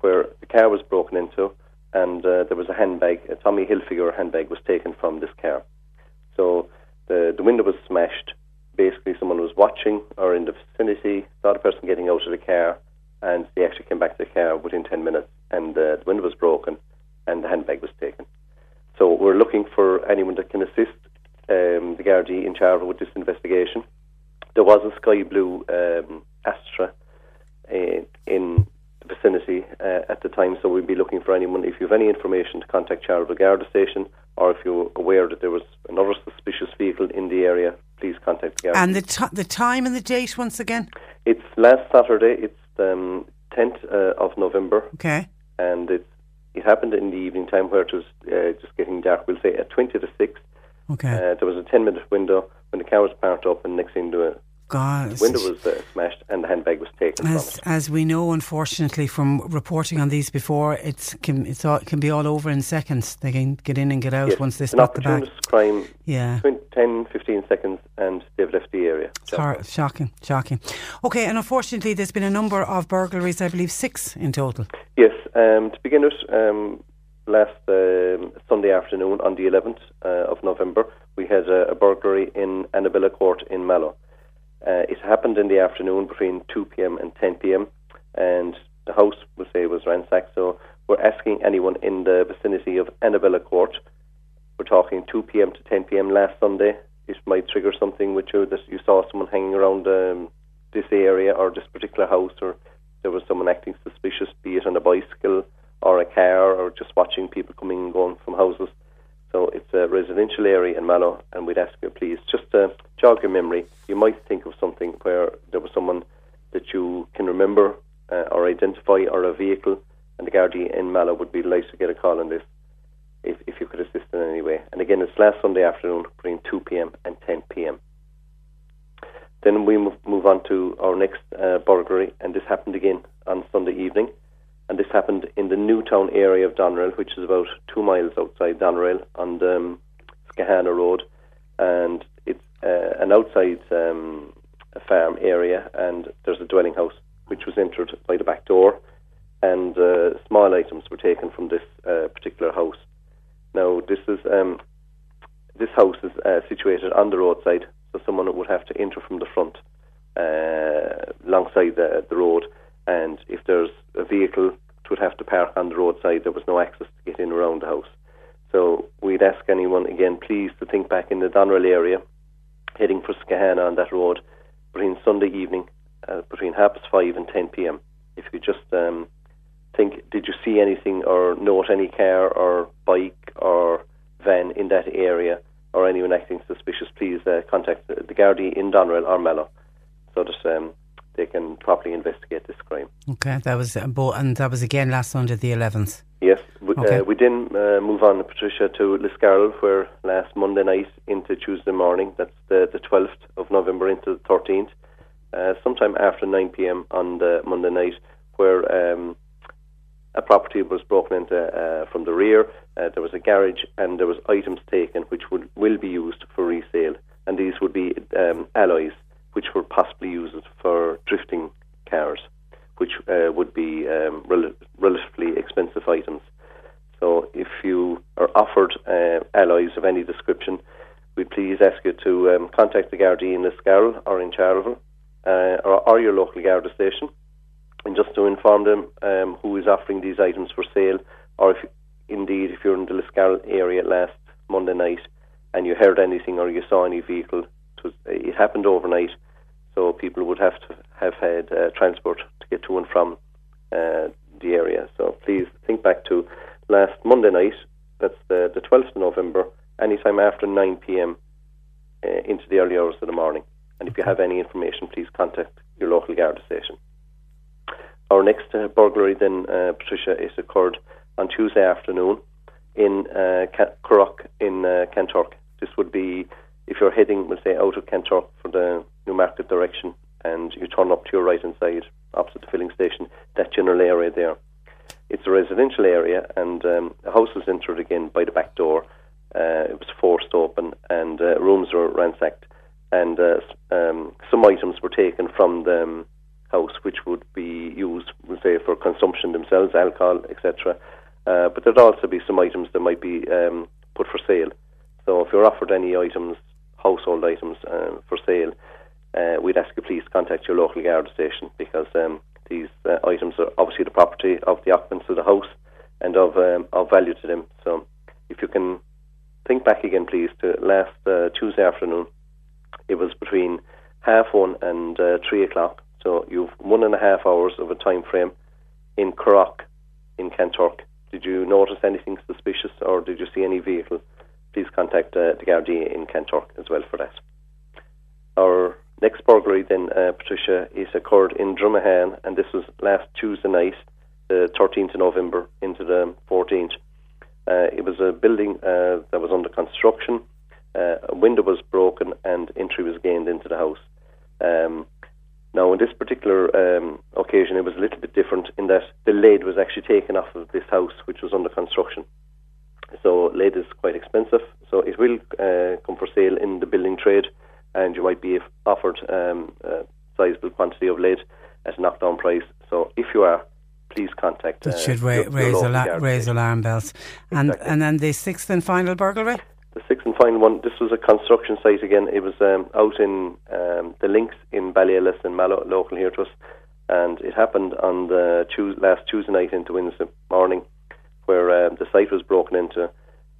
where the car was broken into and uh, there was a handbag, a Tommy Hilfiger handbag was taken from this car. So the, the window was smashed. Basically, someone was watching or in the vicinity, saw the person getting out of the car, and they actually came back to the car within 10 minutes, and uh, the window was broken, and the handbag was taken. So we're looking for anyone that can assist um, the Gardaí in charge with this investigation. There was a sky blue um, Astra in the vicinity uh, at the time, so we'd be looking for anyone. If you have any information, to contact Charleville Garda Station, or if you're aware that there was another suspicious vehicle in the area, please contact the Garda. And the, t- the time and the date, once again? It's last Saturday. It's um, 10th uh, of November, Okay. and it's it happened in the evening time where it was uh, just getting dark. We'll say at 20 to 6. Okay. Uh, there was a 10 minute window when the car was parked up, and next thing the God, the window was uh, smashed and the handbag was taken As as we know, unfortunately, from reporting on these before, it's can it's all, it can be all over in seconds. They can get in and get out Yes, once they spot the bag. crime. Yeah. 20, 10, 15 seconds, and they've left the area. Shocking, shocking. Okay, and unfortunately, there's been a number of burglaries. I believe six in total. Yes, um, to begin with, um, last um, Sunday afternoon on the 11th uh, of November, we had a, a burglary in Annabella Court in Mallow. Uh, it happened in the afternoon between 2 p.m. and 10 p.m. and the house, we'll say, was ransacked. So we're asking anyone in the vicinity of Annabella Court, we're talking 2 p.m. to 10 p.m. last Sunday, it might trigger something with you that you saw someone hanging around um, this area or this particular house or there was someone acting suspicious, be it on a bicycle or a car or just watching people coming and going from houses. So it's a residential area in Mallow, and we'd ask you please just to jog your memory. You might think of something where there was someone that you can remember uh, or identify or a vehicle, and the Gardaí in Mallow would be delighted to get a call on this if, if you could assist in any way. And again, it's last Sunday afternoon between 2 p.m. and 10 p.m. Then we move, move on to our next uh, burglary, and this happened again on Sunday evening. And this happened in the Newtown area of Doneraile, which is about two miles outside Doneraile on the um, Skahana Road. And it's uh, an outside um, farm area, and there's a dwelling house which was entered by the back door. and uh, small items were taken from this uh, particular house. Now, this is um, this house is uh, situated on the roadside, so someone would have to enter from the front, uh, alongside the, the road, and if there's a vehicle, would have to park on the roadside. There was no access to get in around the house. So we'd ask anyone again, please, to think back in the Doneraile area, heading for Skahana on that road, between Sunday evening, uh, between half past five and ten p.m. If you just um, think, did you see anything or note any car or bike or van in that area or anyone acting suspicious, please uh, contact the, Gardaí in Doneraile or Mallow so that um, they can properly investigate this crime. Okay, that was uh, and that was again last Sunday, the eleventh. Yes, we, Okay. uh, we then uh, move on, Patricia, to Liscarroll, where last Monday night into Tuesday morning, that's the, the 12th of November into the 13th, uh, sometime after 9 pm on the Monday night, where um, a property was broken into uh, from the rear. Uh, there was a garage and there was items taken which would will be used for resale, and these would be um, alloys which were possibly used for drifting cars, which uh, would be um, rel- relatively expensive items. So if you are offered uh, alloys of any description, we please ask you to um, contact the Gardaí in Liscarroll or in Charleville uh, or, or your local Garda station and just to inform them um, who is offering these items for sale or if indeed if you're in the Liscarroll area last Monday night and you heard anything or you saw any vehicle, was, it happened overnight so people would have to have had uh, transport to get to and from uh, the area. So please think back to last Monday night, that's the, the 12th of November, anytime after 9 pm uh, into the early hours of the morning. And if you have any information, please contact your local Garda station. Our next uh, burglary, then, uh, Patricia, is occurred on Tuesday afternoon in uh, in uh, Kanturk. This would be if you're heading, we'll say, out of Kanturk for the Newmarket direction, and you turn up to your right hand side, opposite the filling station, that general area there. It's a residential area, and um, a house was entered again by the back door. Uh, it was forced open, and uh, rooms were ransacked, and uh, um, some items were taken from the um, house, which would be used, we'll say, for consumption themselves, alcohol, etc. Uh, but there'd also be some items that might be um, put for sale. So if you're offered any items, household items uh, for sale, uh, we'd ask you please contact your local Garda station because um, these uh, items are obviously the property of the occupants of the house and of um, of value to them. So if you can think back again, please, to last uh, Tuesday afternoon, it was between half one and uh, three o'clock. So you've one and a half hours of a time frame in Currock, in Kanturk. Did you notice anything suspicious or did you see any vehicle? Please contact uh, the Gardaí in Kanturk as well for that. Our next burglary then, uh, Patricia, is occurred in Dromahane, and this was last Tuesday night, the 13th of November into the 14th. Uh, it was a building uh, that was under construction. Uh, a window was broken and entry was gained into the house. Um, now, on this particular um, occasion, it was a little bit different in that the lid was actually taken off of this house, which was under construction. So, lead is quite expensive. So, it will uh, come for sale in the building trade, and you might be offered um, a sizable quantity of lead at a knockdown price. So, if you are, please contact. That uh, should ra- your- your raise, local ala- raise alarm bells. And and then the sixth and final burglary. The sixth and final one, this was a construction site again. It was um, out in um, the links in Ballyellis and Mallow, local here to us. And it happened on the Tues last Tuesday night into Wednesday morning, where uh, the site was broken into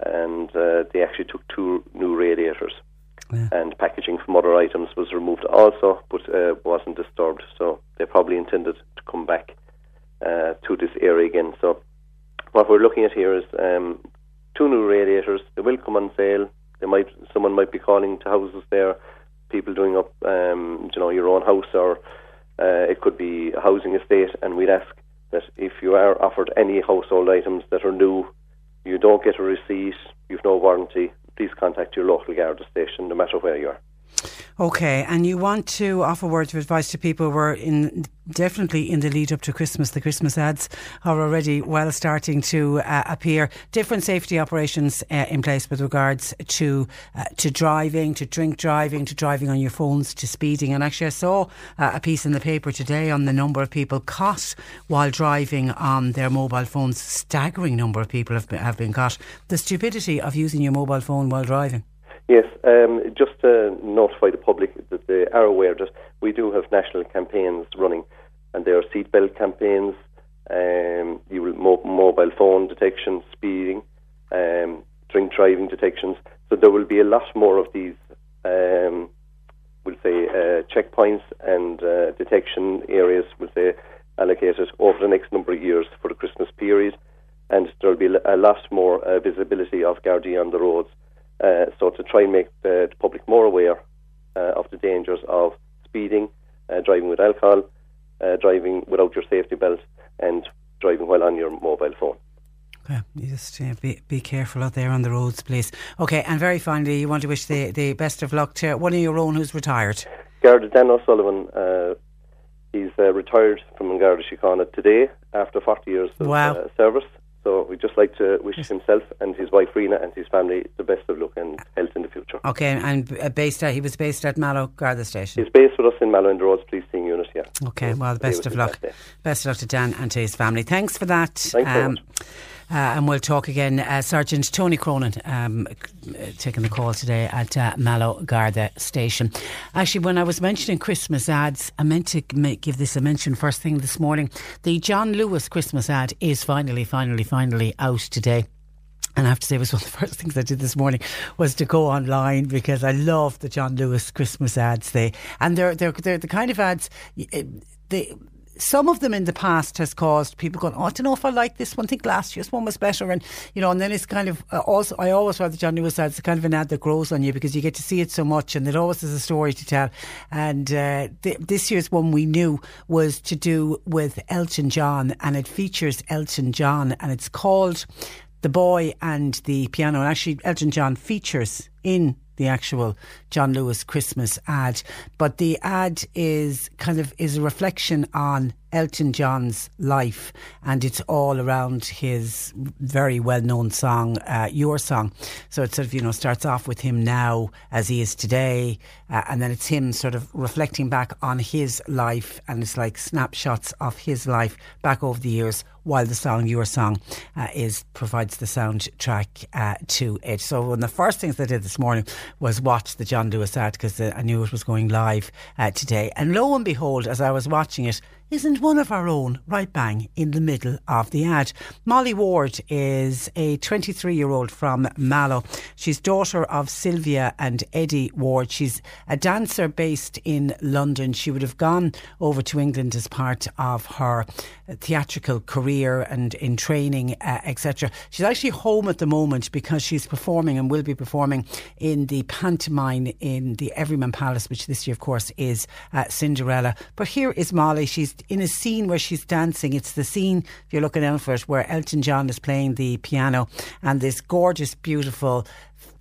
and uh, they actually took two new radiators. And packaging from other items was removed also, but uh, wasn't disturbed. So they probably intended to come back uh, to this area again. So what we're looking at here is um, two new radiators. They will come on sale. They might someone might be calling to houses there, people doing up um, you know your own house or uh, it could be a housing estate. And we'd ask that if you are offered any household items that are new, you don't get a receipt, you've no warranty. Please contact your local Garda station, no matter where you are. Okay, and you want to offer words of advice to people who are in definitely in the lead up to Christmas. The Christmas ads are already well starting to uh, appear. Different safety operations uh, in place with regards to uh, to driving, to drink driving, to driving on your phones, to speeding. And actually, I saw uh, a piece in the paper today on the number of people caught while driving on their mobile phones. Staggering number of people have been, have been caught. The stupidity of using your mobile phone while driving. Yes, um, just to notify the public that they are aware that we do have national campaigns running, and there are seatbelt campaigns, um, you will mo- mobile phone detection, speeding, um, drink driving detections. So there will be a lot more of these, um, we'll say, uh, checkpoints and uh, detection areas, we'll say, allocated over the next number of years for the Christmas period, and there will be a lot more uh, visibility of Gardaí on the roads. Uh, so to try and make the, the public more aware uh, of the dangers of speeding, uh, driving with alcohol, uh, driving without your safety belt, and driving while on your mobile phone. Okay, you just uh, be, be careful out there on the roads, please. Okay, and very finally, you want to wish the, the best of luck to one of your own who's retired. Garda Dan O'Sullivan, uh, he's uh, retired from Garda Síochána today after 40 years of Wow. uh, service. So we'd just like to wish himself and his wife Rena and his family the best of luck and health in the future. Okay, and uh, based at, he was based at Mallow Garda Station. He's based with us in Mallow in the Roads Policing Unit, yeah. Okay, well, the best of luck. Best of luck to Dan and to his family. Thanks for that. Thanks uh, and we'll talk again. Uh, Sergeant Tony Cronin um, uh, taking the call today at uh, Mallow Garda Station. Actually, when I was mentioning Christmas ads, I meant to give this a mention first thing this morning. The John Lewis Christmas ad is finally, finally, finally out today. And I have to say, it was one of the first things I did this morning was to go online because I love the John Lewis Christmas ads. They and they're they're they're the kind of ads. eh, They some of them in the past has caused people going, oh, I don't know if I like this one. I think last year's one was better, and you know, and then it's kind of uh, also. I always the John Lewis ads kind of an ad that grows on you because you get to see it so much, and it always has a story to tell. And uh, th- this year's one we knew was to do with Elton John, and it features Elton John, and it's called the boy and the piano. And actually, Elton John features in the actual John Lewis Christmas ad, but the ad is kind of is a reflection on Elton John's life, and it's all around his very well-known song, uh, "Your Song." So it sort of you know starts off with him now as he is today, uh, and then it's him sort of reflecting back on his life, and it's like snapshots of his life back over the years while the song "Your Song" uh, is provides the soundtrack uh, to it. So one of the first things I did this morning was watch the John Lewis ad because uh, I knew it was going live uh, today, and lo and behold, as I was watching it. Isn't one of our own right bang in the middle of the ad? Molly Ward is a 23 year old from Mallow. She's daughter of Sylvia and Eddie Ward. She's a dancer based in London. She would have gone over to England as part of her theatrical career and in training, uh, etc. She's actually home at the moment because she's performing and will be performing in the pantomime in the Everyman Palace, which this year, of course, is uh, Cinderella. But here is Molly. She's in a scene where she's dancing. It's the scene, if you're looking out for it, where Elton John is playing the piano and this gorgeous, beautiful,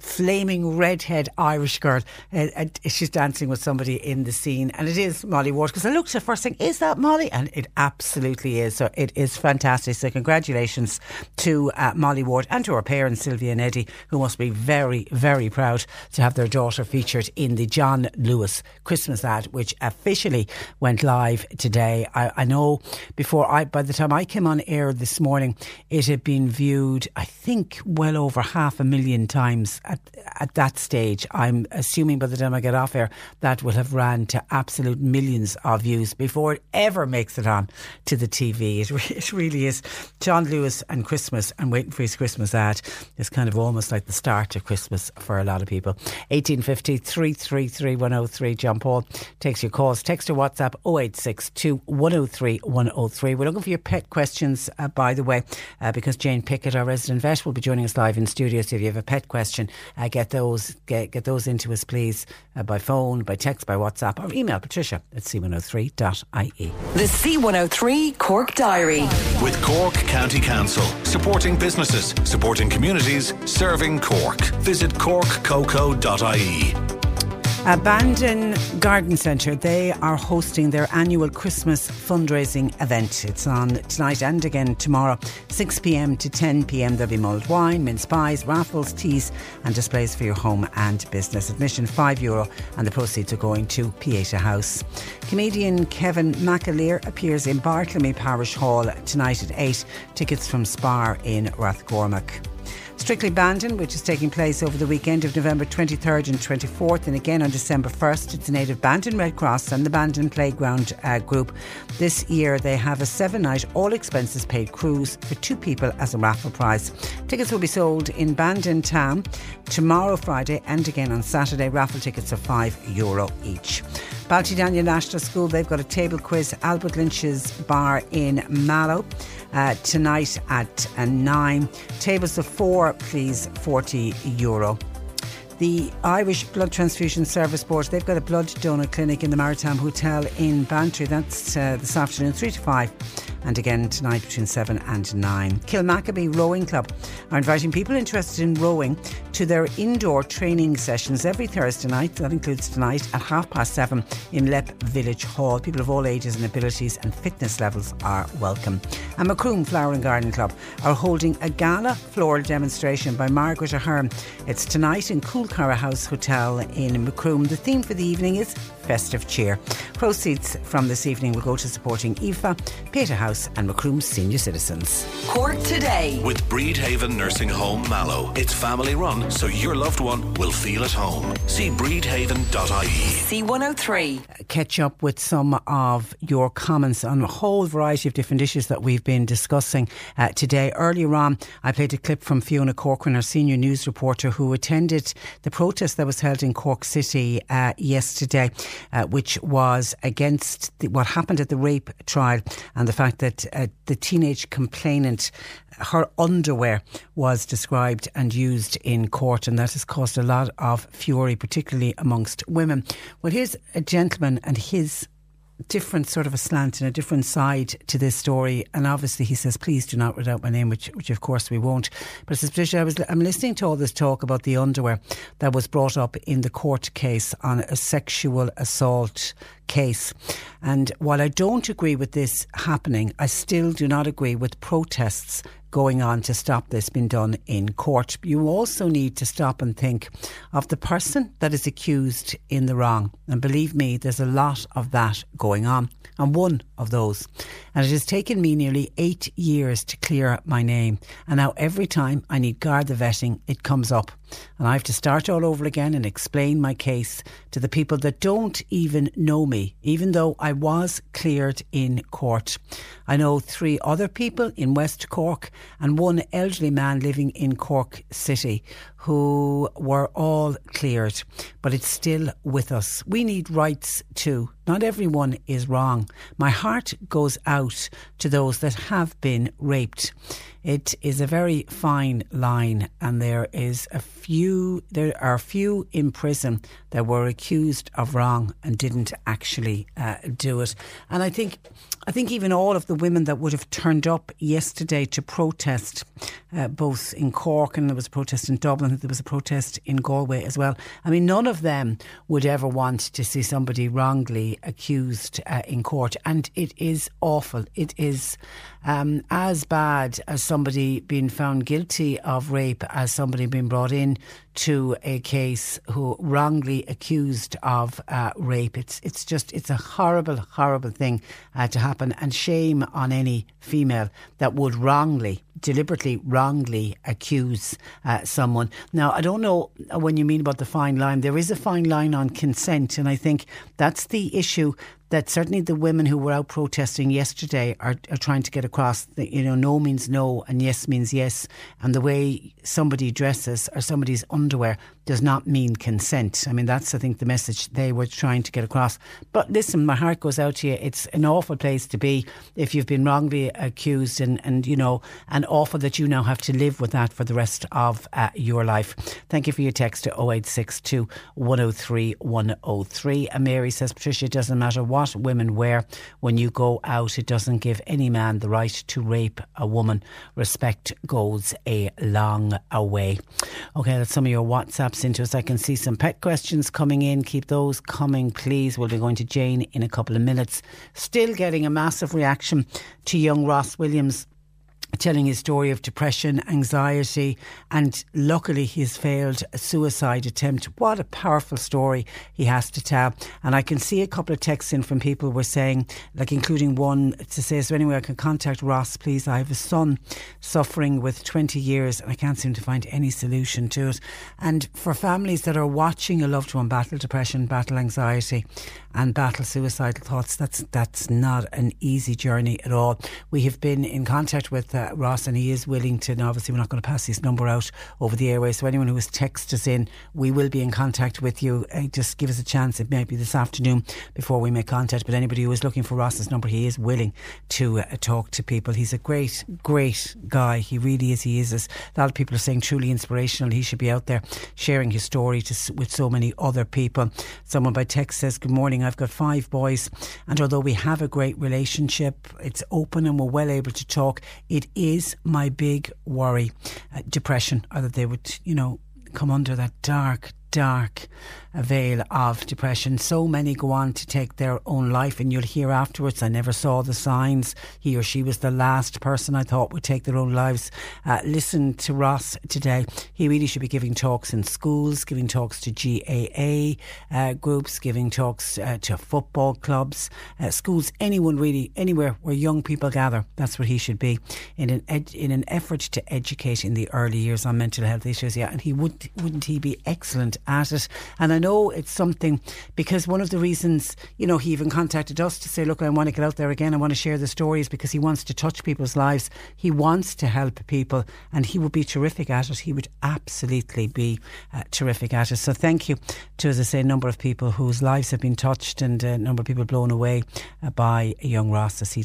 flaming redhead Irish girl. Uh, and she's dancing with somebody in the scene, and it is Molly Ward. Because I looked at first thing, is that Molly? And it absolutely is. So it is fantastic. So congratulations to uh, Molly Ward and to her parents, Sylvia and Eddie, who must be very, very proud to have their daughter featured in the John Lewis Christmas ad, which officially went live today. I, I know before I, by the time I came on air this morning, it had been viewed, I think, well over half a million times at, at that stage. I'm assuming by the time I get off air, that will have ran to absolute millions of views before it ever makes it on to the TV. It, re- it really is. John Lewis and Christmas and waiting for his Christmas ad is kind of almost like the start of Christmas for a lot of people. 1850 333 103. John Paul takes your calls. Text or WhatsApp 0862 103 103. We're looking for your pet questions, uh, by the way, uh, because Jane Pickett, our resident vet, will be joining us live in studio. So if you have a pet question, uh, get those get, get those into us, please, uh, by phone, by text, by WhatsApp, or email patricia at c103.ie. The C103 Cork Diary. With Cork County Council, supporting businesses, supporting communities, serving Cork. Visit corkcoco.ie. Bandon Garden Centre, they are hosting their annual Christmas fundraising event. It's on tonight and again tomorrow, 6pm to 10pm. There'll be mulled wine, mince pies, raffles, teas, and displays for your home and business. Admission €5 Euro, and the proceeds are going to Pieta House. Comedian Kevin McAleer appears in Bartlemy Parish Hall tonight at 8. Tickets from Spar in Rathcormac. Strictly Bandon, which is taking place over the weekend of November 23rd and 24th, and again on December 1st. It's native Bandon Red Cross and the Bandon Playground uh, Group. This year they have a seven night, all expenses paid cruise for two people as a raffle prize. Tickets will be sold in Bandon Town tomorrow, Friday, and again on Saturday. Raffle tickets are €5 Euro each. Baltydaniel National School, they've got a table quiz, Albert Lynch's Bar in Mallow uh, tonight at uh, 9. Tables of four, please, 40 euro. The Irish Blood Transfusion Service Board, they've got a blood donor clinic in the Maritime Hotel in Bantry. That's uh, this afternoon, 3 to 5 and again tonight between 7 and 9. Kilmacabea Rowing Club are inviting people interested in rowing to their indoor training sessions every Thursday night. That includes tonight at half past 7 in Leap Village Hall. People of all ages and abilities and fitness levels are welcome. And Macroom Flower and Garden Club are holding a gala floral demonstration by Margaret Ahern. It's tonight in Coolcower House Hotel in Macroom. The theme for the evening is festive cheer. Proceeds from this evening will go to supporting IFA, Pieta House, and Macroom senior citizens. Cork today. With Bridhaven Nursing Home Mallow. It's family run, so your loved one will feel at home. See bridhaven.ie. C103. Catch up with some of your comments on a whole variety of different issues that we've been discussing uh, today. Earlier on, I played a clip from Fiona Corcoran, our senior news reporter, who attended the protest that was held in Cork City uh, yesterday uh, which was against the, what happened at the rape trial and the fact that uh, the teenage complainant her underwear was described and used in court, and that has caused a lot of fury, particularly amongst women. Well, here's a gentleman and his different sort of a slant and a different side to this story. And obviously, he says, "Please do not read out my name," which, which of course we won't. But says, Patricia, I was I'm listening to all this talk about the underwear that was brought up in the court case on a sexual assault case. And while I don't agree with this happening, I still do not agree with protests going on to stop this being done in court. You also need to stop and think of the person that is accused in the wrong. And believe me, there's a lot of that going on. I'm one of those. And it has taken me nearly eight years to clear my name. And now every time I need Garda vetting, it comes up. And I have to start all over again and explain my case to the people that don't even know me, even though I was cleared in court. I know three other people in West Cork and one elderly man living in Cork City who were all cleared, but it's still with us. We need rights too. Not everyone is wrong. My heart goes out to those that have been raped. It is a very fine line, and there is a few. There are few in prison that were accused of wrong and didn't actually uh, do it. And I think, I think even all of the women that would have turned up yesterday to protest, uh, both in Cork and there was a protest in Dublin, there was a protest in Galway as well. I mean, none of them would ever want to see somebody wrongly accused uh, in court, and it is awful. It is um, as bad as somebody being found guilty of rape as somebody being brought in to a case who wrongly accused of uh, rape. It's it's just it's a horrible horrible thing uh, to happen, and shame on any female that would wrongly, deliberately wrongly accuse uh, someone. Now I don't know when you mean about the fine line. There is a fine line on consent, and I think that's the issue that certainly the women who were out protesting yesterday are, are trying to get across that you know no means no and yes means yes and the way somebody dresses or somebody's underwear does not mean consent. I mean that's I think the message they were trying to get across. But listen, my heart goes out to you. It's an awful place to be if you've been wrongly accused and and you know and awful that you now have to live with that for the rest of uh, your life. Thank you for your text to 0862 103 103. And Mary says Patricia it doesn't matter what women wear when you go out. It doesn't give any man the right to rape a woman. Respect goes a long way. Okay, that's some of your WhatsApp into us. I can see some pet questions coming in. Keep those coming, please. We'll be going to Jane in a couple of minutes. Still getting a massive reaction to young Ross Williams telling his story of depression, anxiety, and luckily his failed a suicide attempt. What a powerful story he has to tell. And I can see a couple of texts in from people were saying, like including one to say, is there any way I can contact Ross, please? I have a son suffering with 20 years and I can't seem to find any solution to it. And for families that are watching a loved one battle depression, battle anxiety, and battle suicidal thoughts, that's that's not an easy journey at all. We have been in contact with uh, Ross, and he is willing to. Obviously, we're not going to pass his number out over the airways. So anyone who has texted us in, we will be in contact with you. Uh, just give us a chance. It may be this afternoon before we make contact. But anybody who is looking for Ross's number, he is willing to uh, talk to people. He's a great, great guy. He really is. He is. A lot of people are saying, truly inspirational. He should be out there sharing his story to, with so many other people. Someone by text says, "Good morning. I've got five boys, and although we have a great relationship, it's open and we're well able to talk. It is my big worry, uh, depression, or that they would, you know, come under that dark, dark veil of depression. So many go on to take their own life, and you'll hear afterwards, I never saw the signs. He or she was the last person I thought would take their own lives. Uh, listen to Ross today. He really should be giving talks in schools, giving talks to GAA uh, groups, giving talks uh, to football clubs, uh, schools, anyone really, anywhere where young people gather. That's where he should be in an ed- in an effort to educate in the early years on mental health issues. Yeah, and he would wouldn't he be excellent at it? And I know it's something because one of the reasons, you know, he even contacted us to say, look, I want to get out there again. I want to share the stories because he wants to touch people's lives. He wants to help people and he would be terrific at it. He would absolutely be uh, terrific at it. So thank you to, as I say, a number of people whose lives have been touched and a number of people blown away uh, by young Ross as he,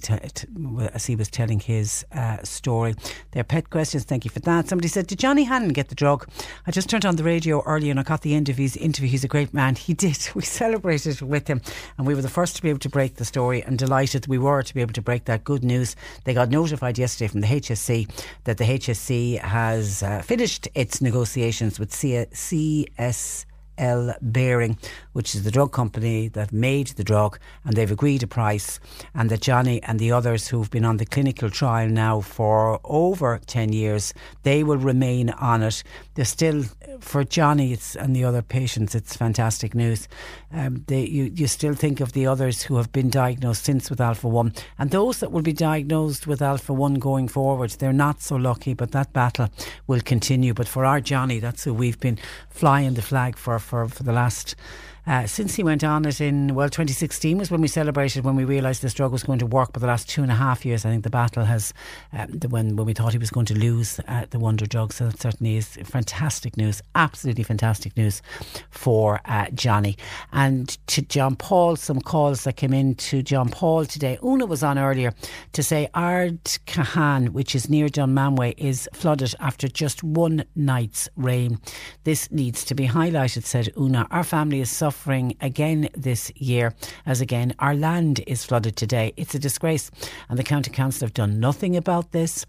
as he was telling his uh, story. Their pet questions, thank you for that. Somebody said, did Johnny Hannon get the drug? I just turned on the radio earlier and I got the end of his interview. He's a great man. He did. We celebrated with him and we were the first to be able to break the story and delighted we were to be able to break that good news. They got notified yesterday from the HSE that the HSE has uh, finished its negotiations with C- CS. L. Behring, which is the drug company that made the drug, and they've agreed a price, and that Johnny and the others who've been on the clinical trial now for over 10 years, they will remain on it. They're still, for Johnny it's, and the other patients, it's fantastic news. Um, they, you, you still think of the others who have been diagnosed since with Alpha 1, and those that will be diagnosed with Alpha 1 going forward, they're not so lucky, but that battle will continue. But for our Johnny, that's who we've been flying the flag for for, for the last uh, since he went on it in, well, 2016 was when we celebrated when we realised the drug was going to work. But the last two and a half years, I think the battle has, um, the, when, when we thought he was going to lose uh, the wonder drug. So that certainly is fantastic news, absolutely fantastic news for uh, Johnny. And to John Paul, some calls that came in to John Paul today. Una was on earlier to say Ard Cahan, which is near Dunmanway, is flooded after just one night's rain. This needs to be highlighted, said Una. Our family is suffering suffering again this year, as again our land is flooded today. It's a disgrace, and the county council have done nothing about this.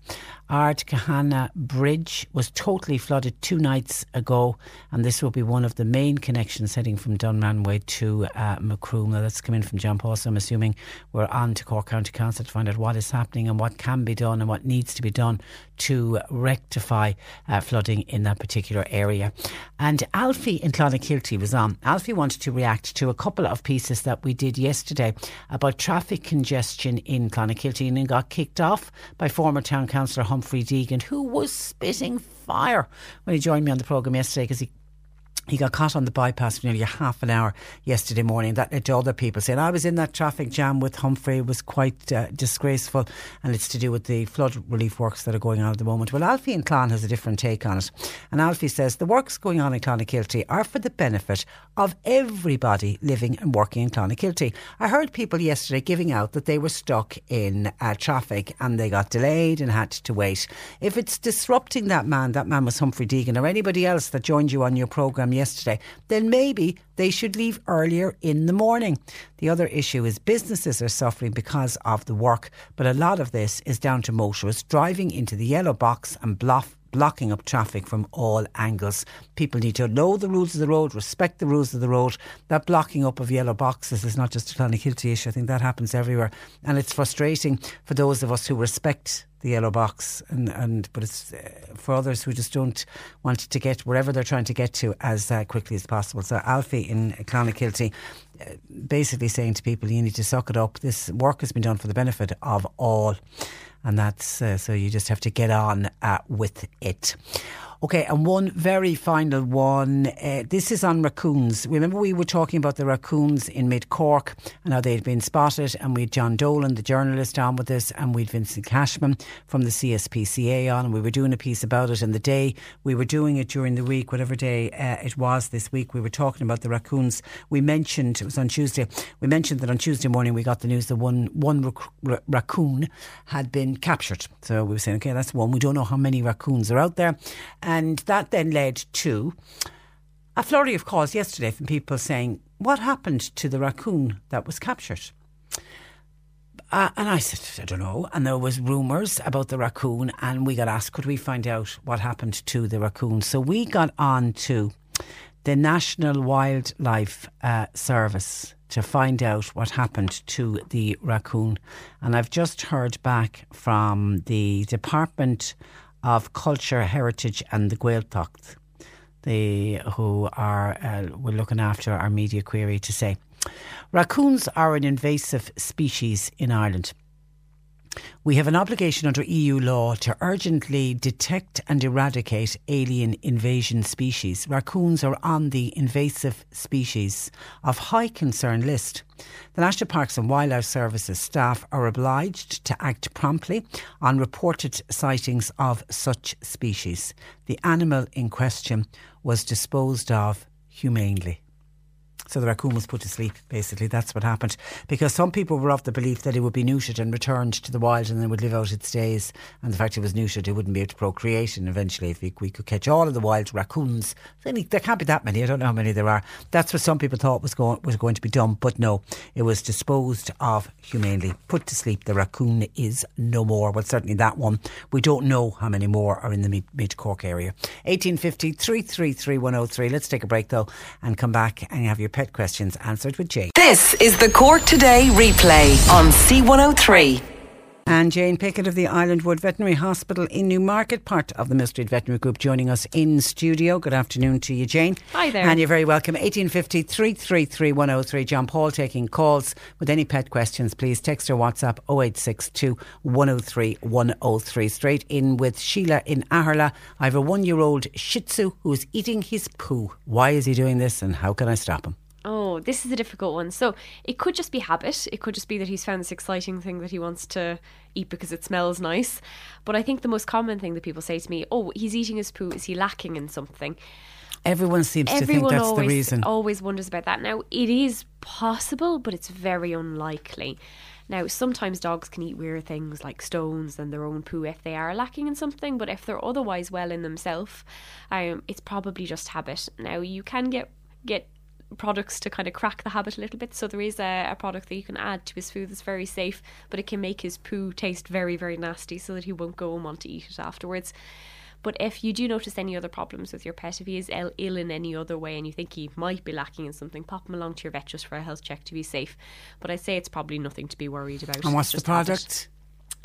Ard Kahana Bridge was totally flooded two nights ago, and this will be one of the main connections heading from Dunmanway to uh, Macroom. Now, that's come in from John Paul, so I'm assuming we're on to Cork County Council to find out what is happening and what can be done and what needs to be done to rectify uh, flooding in that particular area. And Alfie in Clonakilty was on. Alfie wanted to react to a couple of pieces that we did yesterday about traffic congestion in Clonakilty and got kicked off by former Town Councillor Humphrey Deegan, who was spitting fire when he joined me on the programme yesterday because he he got caught on the bypass for nearly a half an hour yesterday morning. That led to other people saying, I was in that traffic jam with Humphrey. It was quite uh, disgraceful. And it's to do with the flood relief works that are going on at the moment. Well, Alfie and Clon has a different take on it. And Alfie says the works going on in Clonakilty are for the benefit of everybody living and working in Clonakilty. I heard people yesterday giving out that they were stuck in uh, traffic and they got delayed and had to wait. If it's disrupting that man, that man was Humphrey Deegan, or anybody else that joined you on your programme yesterday, then maybe they should leave earlier in the morning. The other issue is businesses are suffering because of the work, but a lot of this is down to motorists driving into the yellow box and block, blocking up traffic from all angles. People need to know the rules of the road, respect the rules of the road. That blocking up of yellow boxes is not just a Clonakilty issue. I think that happens everywhere. And it's frustrating for those of us who respect the yellow box and, and but it's uh, for others who just don't want to get wherever they're trying to get to as uh, quickly as possible. So Alfie in Clonakilty uh, basically saying to people you need to suck it up. This work has been done for the benefit of all and that's uh, so you just have to get on uh, with it. Okay, and one very final one. Uh, this is on raccoons. Remember, we were talking about the raccoons in mid Cork and how they'd been spotted, and we had John Dolan, the journalist, on with us, and we had Vincent Cashman from the CSPCA on, and we were doing a piece about it. in the day we were doing it during the week, whatever day uh, it was this week, we were talking about the raccoons. We mentioned, it was on Tuesday, we mentioned that on Tuesday morning we got the news that one, one rac- raccoon had been captured. So we were saying, okay, that's one. We don't know how many raccoons are out there. And that then led to a flurry of calls yesterday from people saying, What happened to the raccoon that was captured? Uh, and I said, I don't know. And there was rumours about the raccoon, and we got asked, could we find out what happened to the raccoon? So we got on to the National Wildlife uh, Service to find out what happened to the raccoon. And I've just heard back from the Department of Culture, Heritage and the Gaeltacht, they who are uh, we're looking after our media query to say raccoons are an invasive species in Ireland. We have an obligation under EU law to urgently detect and eradicate alien invasion species. Raccoons are on the invasive species of high concern list. The National Parks and Wildlife Services staff are obliged to act promptly on reported sightings of such species. The animal in question was disposed of humanely. So the raccoon was put to sleep, basically. That's what happened. Because some people were of the belief that it would be neutered and returned to the wild and then would live out its days. And the fact it was neutered, it wouldn't be able to procreate. And eventually, if we, we could catch all of the wild raccoons, there can't be that many. I don't know how many there are. That's what some people thought was going, was going to be done. But no, it was disposed of humanely. Put to sleep. The raccoon is no more. Well, certainly that one. We don't know how many more are in the mid Cork area. 1850 333 103. Let's take a break, though, and come back and have your pet questions answered with Jane. This is the Cork Today replay on C103. And Jane Pickett of the Islandwood Veterinary Hospital in Newmarket, part of the Millstreet Veterinary Group, joining us in studio. Good afternoon to you, Jane. Hi there. And you're very welcome. 1850 333 103. John Paul taking calls with any pet questions, please. Text or WhatsApp 0862 103 103. Straight in with Sheila in Aherla. I have a one year old Shih Tzu who is eating his poo. Why is he doing this and how can I stop him? Oh, this is a difficult one. So it could just be habit. It could just be that he's found this exciting thing that he wants to eat because it smells nice. But I think the most common thing that people say to me, oh, he's eating his poo. Is he lacking in something? Everyone seems Everyone to think that's always, the reason. always wonders about that. Now, it is possible, but it's very unlikely. Now, sometimes dogs can eat weird things like stones and their own poo if they are lacking in something, but if they're otherwise well in themselves, um, it's probably just habit. Now, you can get get products to kind of crack the habit a little bit. So there is a, a, product that you can add to his food that's very safe, but it can make his poo taste very, very nasty so that he won't go and want to eat it afterwards. But if you do notice any other problems with your pet, if he is Ill, Ill in any other way and you think he might be lacking in something, pop him along to your vet just for a health check to be safe. But I'd say it's probably nothing to be worried about. And what's the product? habit.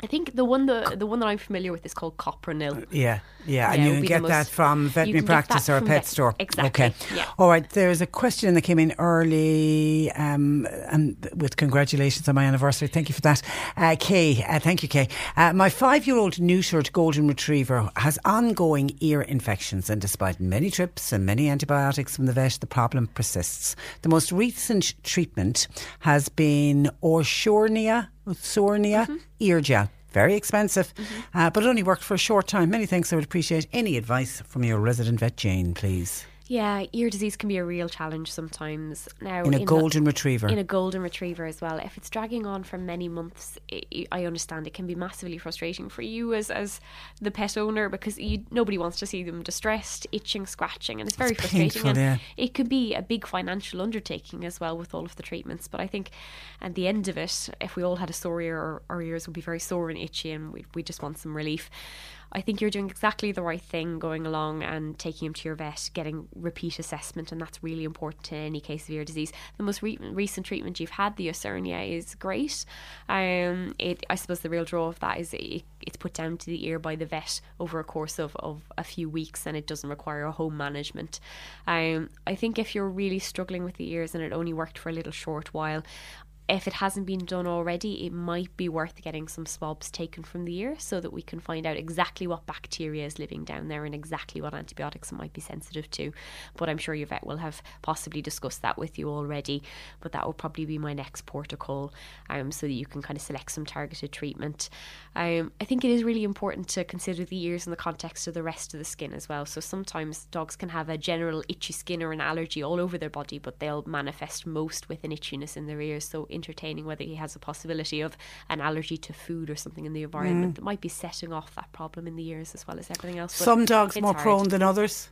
I think the one the the one that I'm familiar with is called Copronil. Yeah, yeah, and Yeah, you can get most- that from veterinary that practice or a pet vet- store. Exactly, Okay. yeah. All right. There's a question that came in early, um, and with congratulations on my anniversary. Thank you for that, uh, Kay. Uh, thank you, Kay. Uh, my five-year-old neutered golden retriever has ongoing ear infections, and despite many trips and many antibiotics from the vet, the problem persists. The most recent treatment has been Osurnia, Osurnia Mm-hmm. ear gel. Very expensive, uh, but it only worked for a short time. Many thanks. I would appreciate any advice from your resident vet, Jane, please. Yeah, ear disease can be a real challenge sometimes. Now, In a the- golden retriever. in a golden retriever as well. If it's dragging on for many months, i I understand it can be massively frustrating for you as as the pet owner because you, nobody wants to see them distressed, itching, scratching, and it's very It's frustrating. painful, and yeah. it could be a big financial undertaking as well with all of the treatments. But I think at the end of it, if we all had a sore ear, our, our ears would be very sore and itchy, and we we just want some relief. I think you're doing exactly the right thing going along and taking him to your vet, getting repeat assessment, and that's really important in any case of ear disease. The most re- recent treatment you've had, the Osurnia, is great. Um, it, I suppose the real draw of that is it, it's put down to the ear by the vet over a course of, of a few weeks and it doesn't require a home management. Um, I think if you're really struggling with the ears and it only worked for a little short while, if it hasn't been done already, it might be worth getting some swabs taken from the ear so that we can find out exactly what bacteria is living down there and exactly what antibiotics it might be sensitive to. But I'm sure your vet will have possibly discussed that with you already. But that will probably be my next protocol um, so that you can kind of select some targeted treatment. Um, I think it is really important to consider the ears in the context of the rest of the skin as well. So sometimes dogs can have a general itchy skin or an allergy all over their body, but they'll manifest most with an itchiness in their ears. So entertaining whether he has a possibility of an allergy to food or something in the environment Mm. that might be setting off that problem in the ears as well as everything else. But Some dogs more hard. prone than others.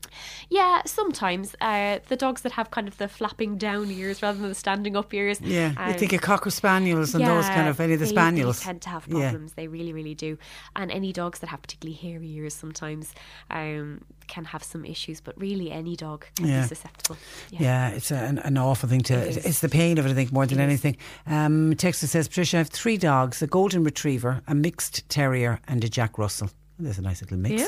Yeah, sometimes uh, the dogs that have kind of the flapping down ears rather than the standing up ears. Yeah, I um, think of cocker spaniels and those kind of any of the they- spaniels. They tend to have Yeah. problems. They really, really do. And any dogs that have particularly hairy ears sometimes um, can have some issues. But really, any dog can Yeah. be susceptible. Yeah, it's a, an, an awful thing to. It it's the pain of it, I think, more than anything. Um, Texas says, Patricia, I have three dogs: a golden retriever, a mixed terrier, and a Jack Russell. There's a nice little mix.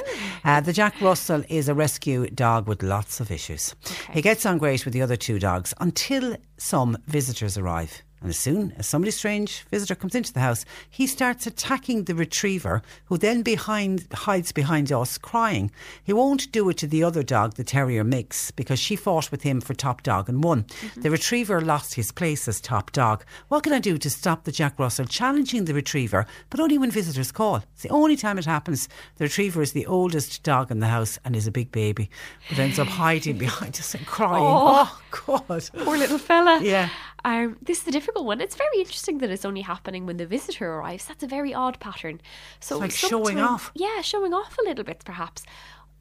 Uh, the Jack Russell is a rescue dog with lots of issues. He gets on great with the other two dogs until some visitors arrive. And as soon as somebody strange visitor comes into the house, he starts attacking the retriever, who then behind hides behind us, crying. He won't do it to the other dog, the terrier mix, because she fought with him for top dog and won. Mm-hmm. The retriever lost his place as top dog. What can I do to stop the Jack Russell challenging the retriever, but only when visitors call? It's the only time it happens. The retriever is the oldest dog in the house and is a big baby, but ends up hiding behind us and crying. Oh. Oh, God. Poor little fella. Yeah. Um, this is a difficult one. It's very interesting that it's only happening when the visitor arrives. That's a very odd pattern. So It's like showing off. Yeah, showing off a little bit, perhaps.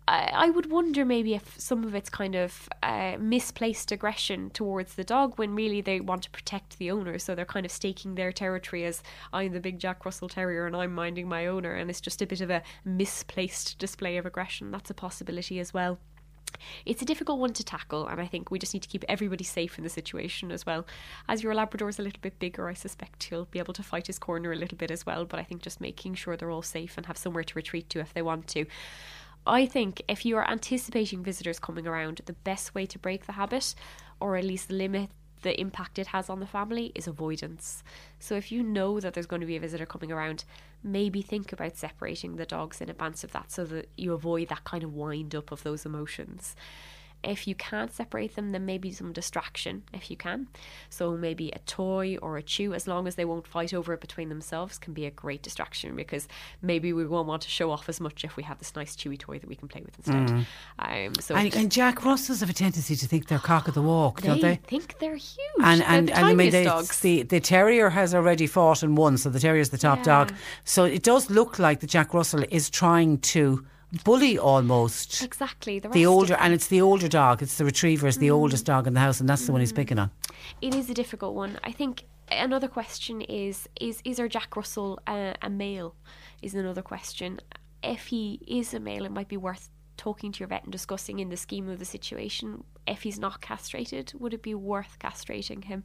I, I would wonder maybe if some of it's kind of uh, misplaced aggression towards the dog when really they want to protect the owner. So they're kind of staking their territory as I'm the big Jack Russell Terrier and I'm minding my owner. And it's just a bit of a misplaced display of aggression. That's a possibility as well. It's a difficult one to tackle, and I think we just need to keep everybody safe in the situation as well. As your Labrador is a little bit bigger, I suspect he'll be able to fight his corner a little bit as well. But I think just making sure they're all safe and have somewhere to retreat to if they want to. I think if you are anticipating visitors coming around, the best way to break the habit, or at least limit the impact it has on the family, is avoidance. So if you know that there's going to be a visitor coming around, maybe think about separating the dogs in advance of that so that you avoid that kind of wind up of those emotions. If you can't separate them, then maybe some distraction if you can. So maybe a toy or a chew, as long as they won't fight over it between themselves, can be a great distraction because maybe we won't want to show off as much if we have this nice chewy toy that we can play with instead. Mm. Um, so And, and Jack Russells have a tendency to think they're cock of the walk, they don't they? I think they're huge. And They're and, the and I mean, they, dogs. the the terrier has already fought and won, so the terrier's the top Yeah. dog. So it does look like the Jack Russell is trying to bully almost Exactly. The, the older, and it's the older dog. It's the retriever, it's the oldest dog in the house, and that's the one he's picking on. It is a difficult one. I think another question is is is our Jack Russell uh, a male? Is another question. If he is a male, it might be worth talking to your vet and discussing in the scheme of the situation. If he's not castrated, would it be worth castrating him?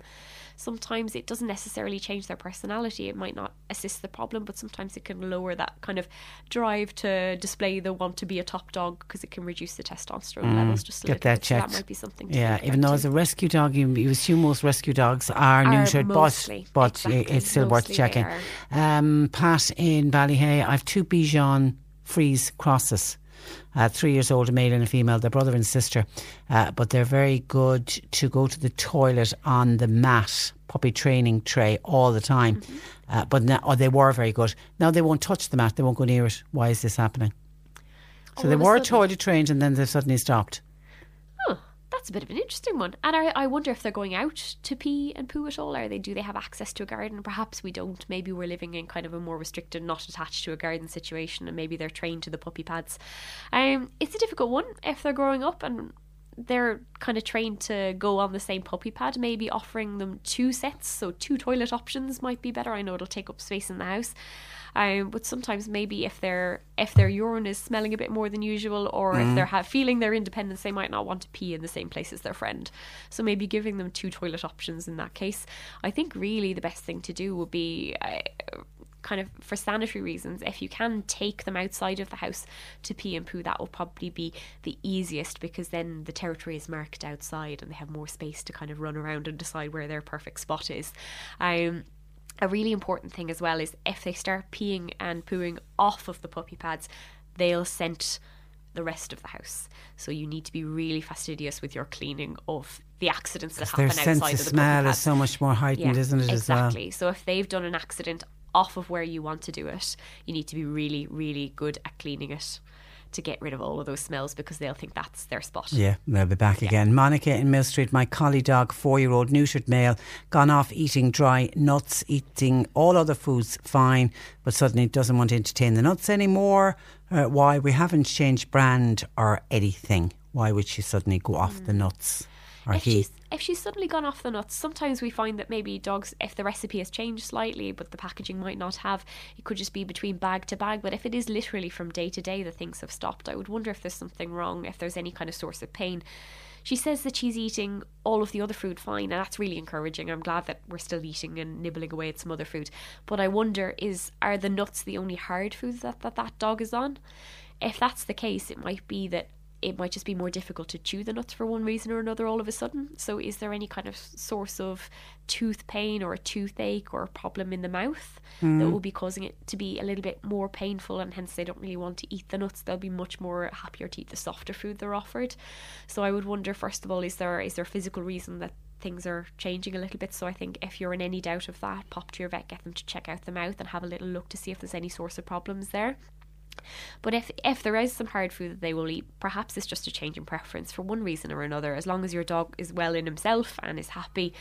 Sometimes it doesn't necessarily change their personality. It might not assist the problem, but sometimes it can lower that kind of drive to display the want to be a top dog because it can reduce the testosterone Mm, levels just a get little that bit. So checked. that might be something. To Yeah, even though as a rescue dog, you, you assume most rescue dogs are, Are neutered, mostly, but but exactly, it's still worth checking. Um, Pat in Ballyhay, I have two Bichon Frise crosses. Uh, three years old, a male and a female. They're brother and sister, uh, but they're very good to go to the toilet on the mat puppy training tray all the time. Mm-hmm. Uh, but now, or they were very good. Now they won't touch the mat. They won't go near it. Why is this happening? So All they were sudden- toilet trained, and then they suddenly stopped. That's a bit of an interesting one. And I, I wonder if they're going out to pee and poo at all. Are they? Do they have access to a garden? Perhaps we don't. Maybe we're living in kind of a more restricted, not attached to a garden situation, and maybe they're trained to the puppy pads. Um, it's a difficult one if they're growing up and they're kind of trained to go on the same puppy pad, maybe offering them two sets, so two toilet options might be better. I know it'll take up space in the house. Um, but sometimes maybe if their if their urine is smelling a bit more than usual, or if Mm. they're ha- feeling their independence, they might not want to pee in the same place as their friend. So maybe giving them two toilet options in that case. I think really the best thing to do would be. Uh, kind of for sanitary reasons, if you can take them outside of the house to pee and poo, that will probably be the easiest because then the territory is marked outside and they have more space to kind of run around and decide where their perfect spot is. Um, a really important thing as well is if they start peeing and pooing off of the puppy pads, they'll scent the rest of the house. So you need to be really fastidious with your cleaning of the accidents that happen outside of of the smell puppy is so much more heightened, Yeah, isn't it, as well? Exactly. So if they've done an accident off of where you want to do it, you need to be really, really good at cleaning it to get rid of all of those smells because they'll think that's their spot. Yeah, they'll be back again. Monica in Millstreet, my collie dog, four year old neutered male, gone off eating dry nuts, eating all other foods fine, but suddenly doesn't want to entertain the nuts anymore. Uh, why? We haven't changed brand or anything. Why would she suddenly go off the nuts? Or if he? she's if she's suddenly gone off the nuts, sometimes we find that maybe dogs, if the recipe has changed slightly, but the packaging might not have, it could just be between bag to bag. But if it is literally from day to day that things have stopped, I would wonder if there's something wrong, if there's any kind of source of pain. She says that she's eating all of the other food fine, and that's really encouraging. I'm glad that we're still eating and nibbling away at some other food. But I wonder is are the nuts the only hard foods that that, that dog is on? If that's the case, it might be that it might just be more difficult to chew the nuts for one reason or another all of a sudden. So, is there any kind of source of tooth pain or a toothache or a problem in the mouth that Mm. will be causing it to be a little bit more painful and hence they don't really want to eat the nuts? They'll be much more happier to eat the softer food they're offered. So, I would wonder first of all, is there is there a physical reason that things are changing a little bit. So I think if you're in any doubt of that, pop to your vet, get them to check out the mouth and have a little look to see if there's any source of problems there. But if if there is some hard food that they will eat, perhaps it's just a change in preference for one reason or another. As long as your dog is well in himself and is happy,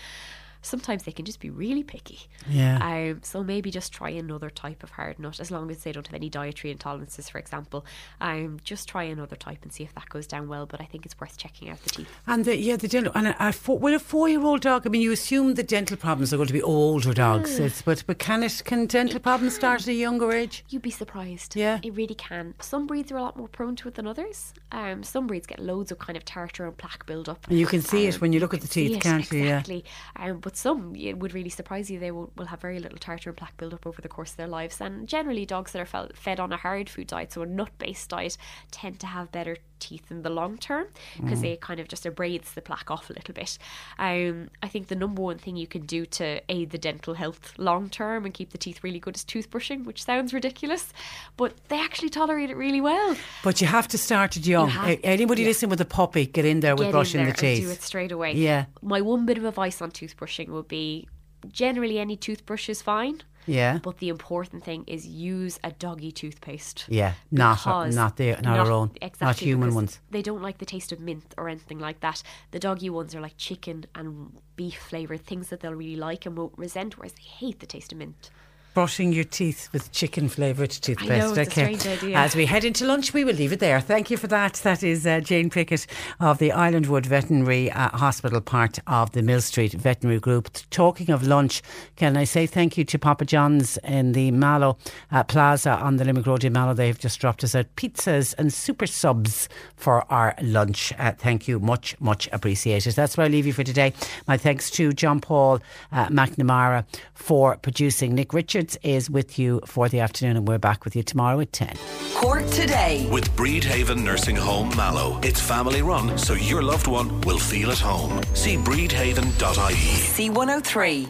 sometimes they can just be really picky. Yeah. Um, so maybe just try another type of hard nut, as long as they don't have any dietary intolerances, for example. Um, just try another type and see if that goes down well. But I think it's worth checking out the teeth. And the, yeah, the dental. And a, a four, with a four-year-old dog, I mean, you assume the dental problems are going to be older dogs. Yeah. It's, but but can it? Can dental problems start at a younger age? You'd be surprised. Yeah. It really can. Some breeds are a lot more prone to it than others. Um, some breeds get loads of kind of tartar and plaque build-up. And you can see it Um, when you look at the teeth, can't you? Yeah. Exactly. Um, but some it would really surprise you. They will, will have very little tartar and plaque build-up over the course of their lives. And generally, dogs that are fed on a hard food diet, so a nut-based diet, tend to have better teeth in the long term because Mm. they kind of just abrades the plaque off a little bit. Um, I think the number one thing you can do to aid the dental health long term and keep the teeth really good is toothbrushing, which sounds ridiculous, but they actually tolerate it really well. But you have to start it young. have- Anybody yeah. listening with a puppy, get in there with Get in brushing there the teeth. Do it straight away. Yeah. My one bit of advice on toothbrushing would be generally any toothbrush is fine. Yeah. But the important thing is use a doggy toothpaste. Yeah, not Because- not the not, our own, exactly, not human ones. They don't like the taste of mint or anything like that. The doggy ones are like chicken and beef flavored things that they'll really like and won't resent, whereas they hate the taste of mint. Brushing your teeth with chicken flavoured toothpaste. I know, it's a strange idea. As we head into lunch, we will leave it there. Thank you for that. That is uh, Jane Pickett of the Islandwood Veterinary uh, Hospital, part of the Millstreet Veterinary Group. Talking of lunch, can I say thank you to Papa John's in the Mallow uh, Plaza on the Limerick Road in Mallow. They've just dropped us out pizzas and super subs for our lunch. Uh, thank you. Much, much appreciated. That's where I leave you for today. My thanks to John Paul uh, McNamara for producing. Nick Richards is with you for the afternoon, and we're back with you tomorrow at 10. Cork today. With Bridhaven Nursing Home Mallow. It's family run, so your loved one will feel at home. See bridhaven.ie. C103.